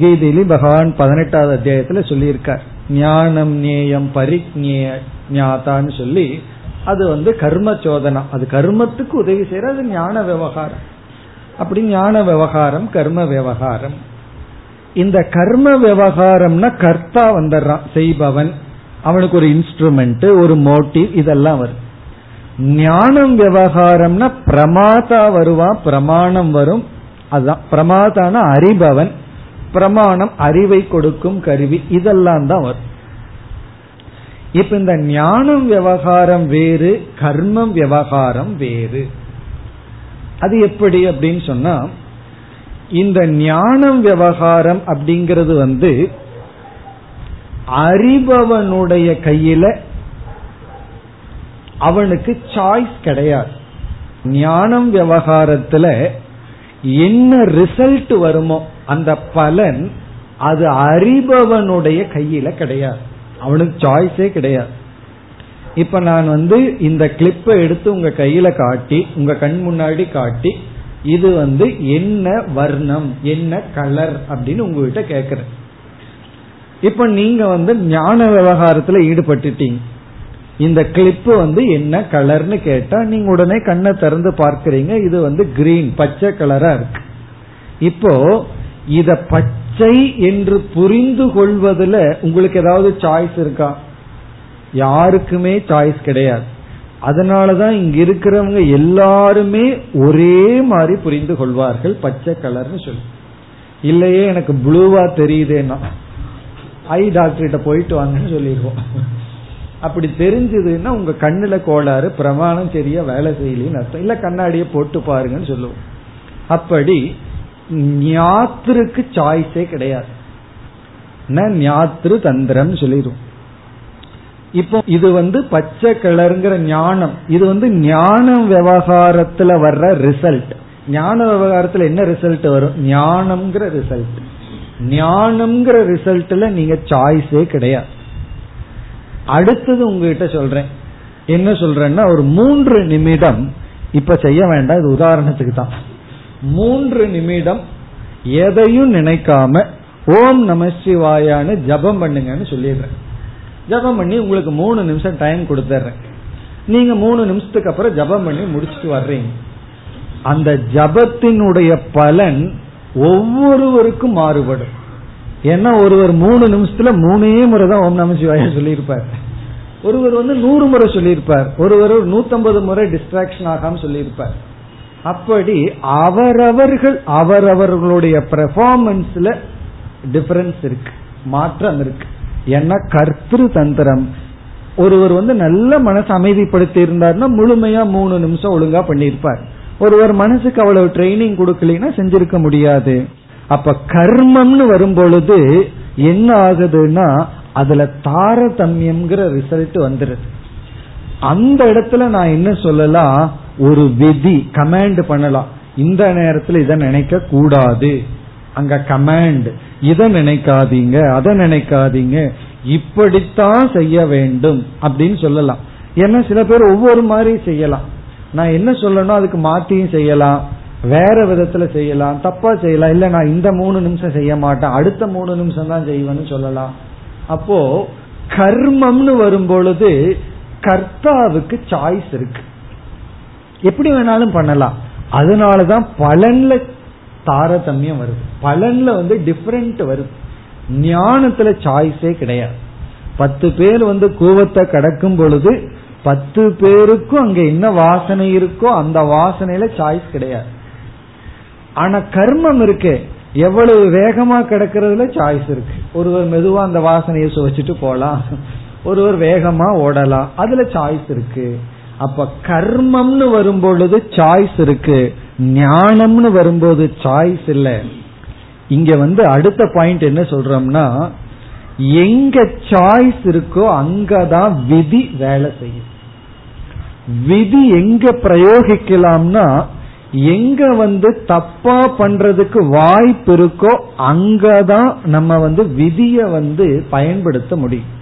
கீதையிலும் பகவான் பதினெட்டாவது அத்தியாயத்துல சொல்லியிருக்கார். ஞானம் நேயம் பரிக்ஞேய ஞாதான்னு சொல்லி அது வந்து கர்ம சோதனா அது கர்மத்துக்கு உதவி செய்யற அது ஞான விவகாரம். அப்படி ஞான விவகாரம் கர்ம விவகாரம். இந்த கர்ம விவகாரம்னா கர்த்தா வந்துடுறான் செய்பவன். அவனுக்கு ஒரு இன்ஸ்ட்ருமெண்ட் ஒரு மோட்டிவ் இதெல்லாம் வரும். ஞானம் விவகாரம்னா பிரமாதா வருவான் பிரமாணம் வரும். அதுதான் பிரமாதான அறிபவன். பிரமாணம் அறிவை கொடுக்கும் கருவி இதெல்லாம் தான் வரும். இப்ப இந்த ஞானம் விவகாரம் வேறு கர்மம் விவகாரம் வேறு. அது எப்படி அப்படின்னு சொன்னா இந்த ஞானம் விவகாரம் அப்படிங்கிறது வந்து அறிபவனுடைய கையில அவனுக்கு சாய்ஸ் கிடையாது. ஞானம் விவகாரத்துல என்ன ரிசல்ட் வருமோ அந்த பலன் அது அறிபவனுடைய கையில கிடையாது. அவனுக்கு சாய்ஸே கிடையாது. இப்ப நான் வந்து இந்த கிளிப்பை எடுத்து உங்க கையில காட்டி உங்க கண் முன்னாடி காட்டி இது வந்து என்ன வர்ணம் என்ன கலர் அப்படின்னு உங்ககிட்ட கேக்குறேன். இப்ப நீங்க வந்து ஞான விவகாரத்துல ஈடுபட்டுட்டீங்க. இந்த கிளிப்பு வந்து என்ன கலர்னு கேட்டா நீங்க உடனே கண்ணை திறந்து பார்க்கறீங்க. இது வந்து கிரீன் பச்சை கலரா இருக்கு. இப்போ இத பச்சை என்று புரிந்து கொள்வதில் உங்களுக்கு ஏதாவது சாய்ஸ் இருக்கா? யாருக்குமே சாய்ஸ் கிடையாது. அதனாலதான் இங்க இருக்கிறவங்க எல்லாருமே ஒரே மாதிரி புரிந்து கொள்வார்கள் பச்சை கலர்னு சொல்லி. இல்லையே எனக்கு ப்ளூவா தெரியுதேன்னா. ஐ டாக்டர்கிட்ட போயிட்டு வாங்கன்னு சொல்லிடுவோம். அப்படி தெரிஞ்சதுன்னா உங்க கண்ணுல கோளாறு பிரமாணம் சரியா வேலை செய்யலன்னு அர்த்தம். இல்ல கண்ணாடியை போட்டு பாருங்கன்னு சொல்லுவோம். அப்படி ஞாத்திருக்கு சாய்ஸே கிடையாது. ஞாத்திரு தந்திரம் சொல்லிடும் இப்போ இது வந்து பச்சை கலருங்கிற ஞானம். இது வந்து ஞான விவகாரத்துல வர்ற ரிசல்ட் ஞான விவகாரத்துல என்ன ரிசல்ட் வரும்? ஞானம்ங்கிற ரிசல்ட் ஞானம்ங்கிற ரிசல்ட்ல நீங்க சாய்ஸே கிடையாது. அடுத்தது உங்ககிட்ட சொல்றேன். என்ன சொல்றேன்னா ஒரு மூன்று நிமிடம் இப்ப செய்ய வேண்டாம். இது உதாரணத்துக்கு தான். மூன்று நிமிடம் எதையும் நினைக்காம ஓம் நம சிவாயான்னு ஜபம் பண்ணுங்கன்னு சொல்லிடுறேன். ஜபம் பண்ணி உங்களுக்கு மூணு நிமிஷம் டைம் கொடுத்துட்றேன். நீங்க மூணு நிமிஷத்துக்கு அப்புறம் ஜபம் பண்ணி முடிச்சுட்டு வர்றீங்க. அந்த ஜபத்தினுடைய பலன் ஒவ்வொருவருக்கும் மாறுபடும். ஏன்னா ஒருவர் மூணு நிமிஷத்துல மூணே முறை தான் ஓம் நம சிவாய சொல்லியிருப்பார். ஒருவர் வந்து நூறு முறை சொல்லியிருப்பார். ஒருவர் நூத்தம்பது முறை டிஸ்ட்ராக்ஷன் ஆகாம சொல்லியிருப்பார். அப்படி அவரவர்கள் அவரவர்களுடைய பெர்ஃபார்மன்ஸ்ல டிஃபரன்ஸ் இருக்கு மாற்றம் இருக்கு. ஏன்னா கர்த்திரு தந்திரம். ஒருவர் வந்து நல்ல மனசு அமைதிப்படுத்தி இருந்தார்னா முழுமையா மூணு நிமிஷம் ஒழுங்கா பண்ணியிருப்பார். ஒருவர் மனசுக்கு அவ்வளவு ட்ரைனிங் கொடுக்கலைன்னா செஞ்சிருக்க முடியாது. அப்ப கர்மம்னு வரும்பொழுது என்ன ஆகுதுன்னா அதுல தாரதமியம்ங்கிற ரிசல்ட் வந்துருது. அந்த இடத்துல நான் என்ன சொல்லலாம் ஒரு விதி கமாண்ட் பண்ணலாம். இந்த நேரத்தில் இதை நினைக்க கூடாது. அங்க கமாண்ட் இதை நினைக்காதீங்க அதை நினைக்காதீங்க. இப்படித்தான் செய்ய வேண்டும் அப்படின்னு சொல்லலாம். ஏன்னா சில பேர் ஒவ்வொரு மாதிரி செய்யலாம். நான் என்ன சொல்லணும் அதுக்கு மாத்தியும் செய்யலாம். வேற விதத்துல செய்யலாம். தப்பா செய்யலாம். இல்ல நான் இந்த மூணு நிமிஷம் செய்ய மாட்டேன். அடுத்த மூணு நிமிஷம் தான் செய்வேன்னு சொல்லலாம். அப்போ கர்மம்னு வரும் பொழுது கர்த்தாவுக்கு சாய்ஸ் இருக்கு. எப்படி வேணாலும் பண்ணலாம். அதனாலதான் பலன்ல தாரதமியம் வருது. பலன்ல வந்து டிஃபரெண்ட் வருது. ஞானத்துல சாய்ஸே கிடையாது. பத்து பேர் வந்து கூவத்தை கடக்கும் பொழுது பத்து பேருக்கும் அங்க என்ன வாசனை இருக்கோ அந்த வாசனையில சாய்ஸ் கிடையாது. ஆனா கர்மம் இருக்கு. எவ்வளவு வேகமா கிடக்கிறதுல சாய்ஸ் இருக்கு. ஒருவர் மெதுவா அந்த வாசனையை சுவைச்சிட்டு போலாம். ஒருவர் வேகமா ஓடலாம். அதுல சாய்ஸ் இருக்கு. அப்ப கர்மம்னு வரும்பொழுது சாய்ஸ் இருக்கு. ஞானம்னு வரும்போது சாய்ஸ் இல்ல. இங்க வந்து அடுத்த பாயிண்ட் என்ன சொல்றோம்னா எங்க சாய்ஸ் இருக்கோ அங்கதான் விதி வேலை செய்யும். விதி எங்க பிரயோகிக்கலாம்னா எங்க வந்து தப்பா பண்றதுக்கு வாய்ப்பு இருக்கோ அங்கதான் நம்ம வந்து விதிய வந்து பயன்படுத்த முடியும்.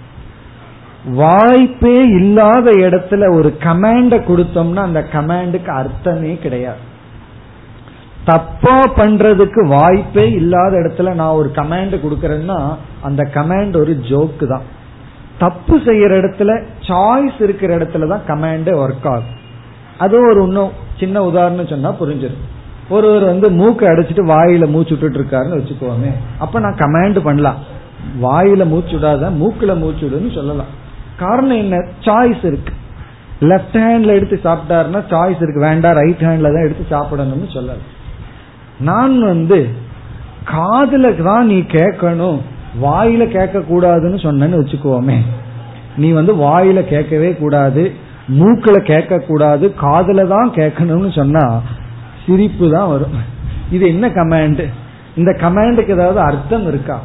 வாய்ப்பே இல்லாத இடத்துல ஒரு கமாண்ட கொடுத்தோம்னா அந்த கமாண்டுக்கு அர்த்தமே கிடையாது. தப்பா பண்றதுக்கு வாய்ப்பே இல்லாத இடத்துல நான் ஒரு கமாண்ட் கொடுக்கறேன்னா அந்த கமாண்ட் ஒரு ஜோக்கு தான். தப்பு செய்யற இடத்துல சாய்ஸ் இருக்கிற இடத்துல தான் கமாண்டே ஒர்க் ஆகும். அது ஒரு இன்னும் சின்ன உதாரணம் சொன்னா புரிஞ்சிடும். ஒருவர் வந்து மூக்கு அடைச்சிட்டு வாயில மூச்சு விட்டுட்டு இருக்காருன்னு வச்சுக்கோமே. அப்ப நான் கமாண்ட் பண்ணலாம். வாயில மூச்சு விடாத மூக்குல மூச்சு விடுன்னு சொல்லலாம். காரணம் என்ன? சாய்ஸ் இருக்கு. லெப்ட் ஹேண்ட்ல எடுத்து சாப்பிட்டாருன்னா சாய்ஸ் இருக்கு. வேண்டாம் ரைட் ஹேண்ட்ல தான் எடுத்து சாப்பிடணும்னு சொல்லல. நான் வந்து காதுல தான் நீ கேட்கணும் வாயில கேட்க கூடாதுன்னு சொன்னேன்னு வச்சுக்கோமே. நீ வந்து வாயில கேட்கவே கூடாது மூக்குல கேட்க கூடாது காதுல தான் கேட்கணும்னு சொன்னா சிரிப்பு தான் வரும். இது என்ன கமாண்ட் இந்த கமாண்டுக்கு ஏதாவது அர்த்தம் இருக்கா?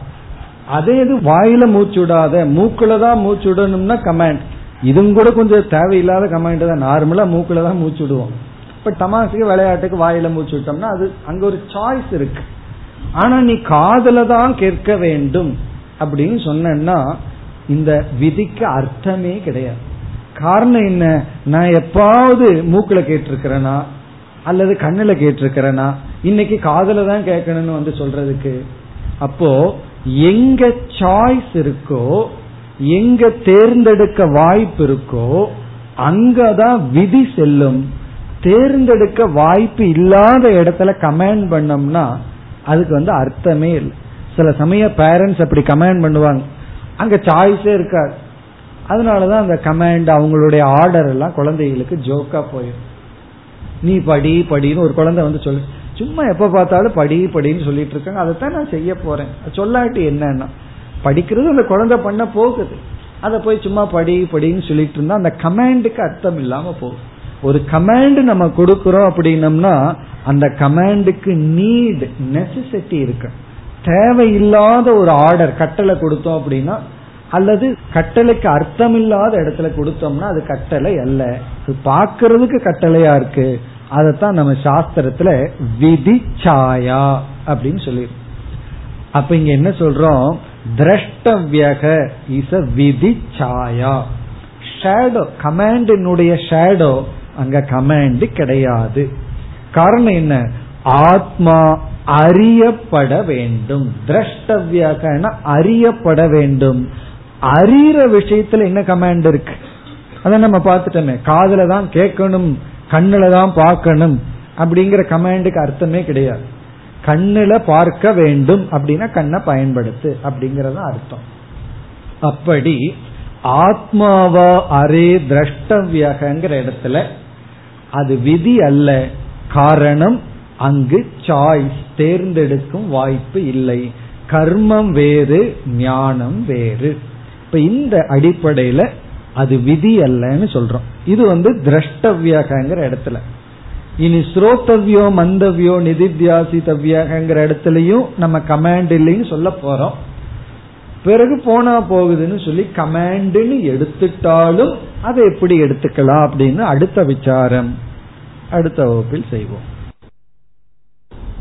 அதே இது வாயில மூச்சு விடாத மூக்குல தான் மூச்சு விடணும்னா கமாண்ட் இதுவும் கூட கொஞ்சம் தேவையில்லாத கமாண்ட் தான். நார்மலா மூக்குல தான் மூச்சு விடுவோம் இப்ப தமாசுக்கு விளையாட்டுக்கு வாயில மூச்சு விட்டோம்னா அது அங்க ஒரு சாய்ஸ் இருக்கு. ஆனா நீ காதல தான் கேட்க வேண்டும் அப்படின்னு சொன்னா இந்த விதிக்கு அர்த்தமே கிடையாது. காரணம் என்ன? நான் எப்பாவது மூக்குல கேட்டிருக்கிறேனா? அல்லது கண்ணுல கேட்டிருக்கிறேனா? இன்னைக்கு காதல தான் கேட்கணும்னு வந்து சொல்றதுக்கு. அப்போ எங்க சாய்ஸ் இருக்கோ எங்க தேர்ந்தெடுக்க வாய்ப்பு இருக்கோ அங்கதான் விதி செல்லும். தேர்ந்தெடுக்க வாய்ப்பு இல்லாத இடத்துல கமெண்ட் பண்ணோம்னா அதுக்கு வந்து அர்த்தமே இல்லை. சில சமய பேரண்ட்ஸ் அப்படி கமெண்ட் பண்ணுவாங்க. அங்க சாய்ஸே இருக்காது. அதனாலதான் அந்த கமாண்ட் அவங்களுடைய ஆர்டர் எல்லாம் குழந்தைகளுக்கு ஜோக்கா போயிடும். நீ படி படின்னு ஒரு குழந்தை வந்து சொல்லு சும்மா எப்ப பார்த்தாலும் படி படின்னு சொல்லிட்டு இருக்காங்க. அதைத்தான் நான் செய்ய போறேன். சொல்லாட்டி என்னன்னா படிக்கிறது அந்த குழந்தை பண்ண போகுது. அதை போய் சும்மா படி படின்னு சொல்லிட்டு இருந்தா அந்த கமாண்டுக்கு அர்த்தம் இல்லாம போகும் ஒரு கமாண்ட் நம்ம கொடுக்கறோம் அப்படின்னம்னா அந்த கமாண்டுக்கு நீட் நெசசிட்டி இருக்கு. தேவையில்லாத ஒரு ஆர்டர் கட்டளை கொடுத்தோம் அப்படின்னா அல்லது கட்டளைக்கு அர்த்தம் இல்லாத இடத்துல கொடுத்தோம்னா அது கட்டளை அல்ல. பாக்குறதுக்கு கட்டளையா இருக்கு. அதைத்தான் நம்ம சாஸ்திரத்துல விதி சாயா அப்படின்னு சொல்லிருக்கோம் அப்ப இங்க என்ன சொல்றோம்? திரஷ்டவியக இஸ் அ விதி சாயா ஷேடோ கமாண்டினுடைய ஷேடோ அங்க கமாண்ட் கிடையாது. காரணம் என்ன? ஆத்மா அறியப்பட வேண்டும். திரஷ்டவியகன அறியப்பட வேண்டும். அறிகிற விஷயத்துல என்ன கமாண்ட் இருக்கு? அதை நம்ம பார்த்துட்டோமே. காதல தான் கேட்கணும். கண்ணுல தான் பார்க்கணும் அப்படிங்கிற கமாண்டுக்கு அர்த்தமே கிடையாது. கண்ணுல பார்க்க வேண்டும் அப்படின்னா கண்ணை பயன்படுத்து அப்படிங்கறது அர்த்தம். அப்படி ஆத்மாவா அரே திரஷ்டவியகங்கிற இடத்துல அது விதி அல்ல. காரணம் அங்கு சாய்ஸ் தேர்ந்தெடுக்கும் வாய்ப்பு இல்லை. கர்மம் வேறு ஞானம் வேறு. இப்ப இந்த அடிப்படையில அது விதி அல்லன்னு சொல்றோம். இது வந்து திரஷ்டவியகங்கிற இடத்துல. இனி ஸ்ரோத்தவ்யோ மந்தவ்யோ நிதித்தியாசித்தவ்யங்கிற இடத்துலயும் நம்ம கமாண்ட் இல்லைன்னு சொல்ல போறோம். பிறகு போனா போகுதுன்னு சொல்லி கமாண்டுன்னு எடுத்துட்டாலும் அதை எப்படி எடுத்துக்கலாம் அப்படின்னு அடுத்த விசாரம் அடுத்த வகுப்பில் செய்வோம்.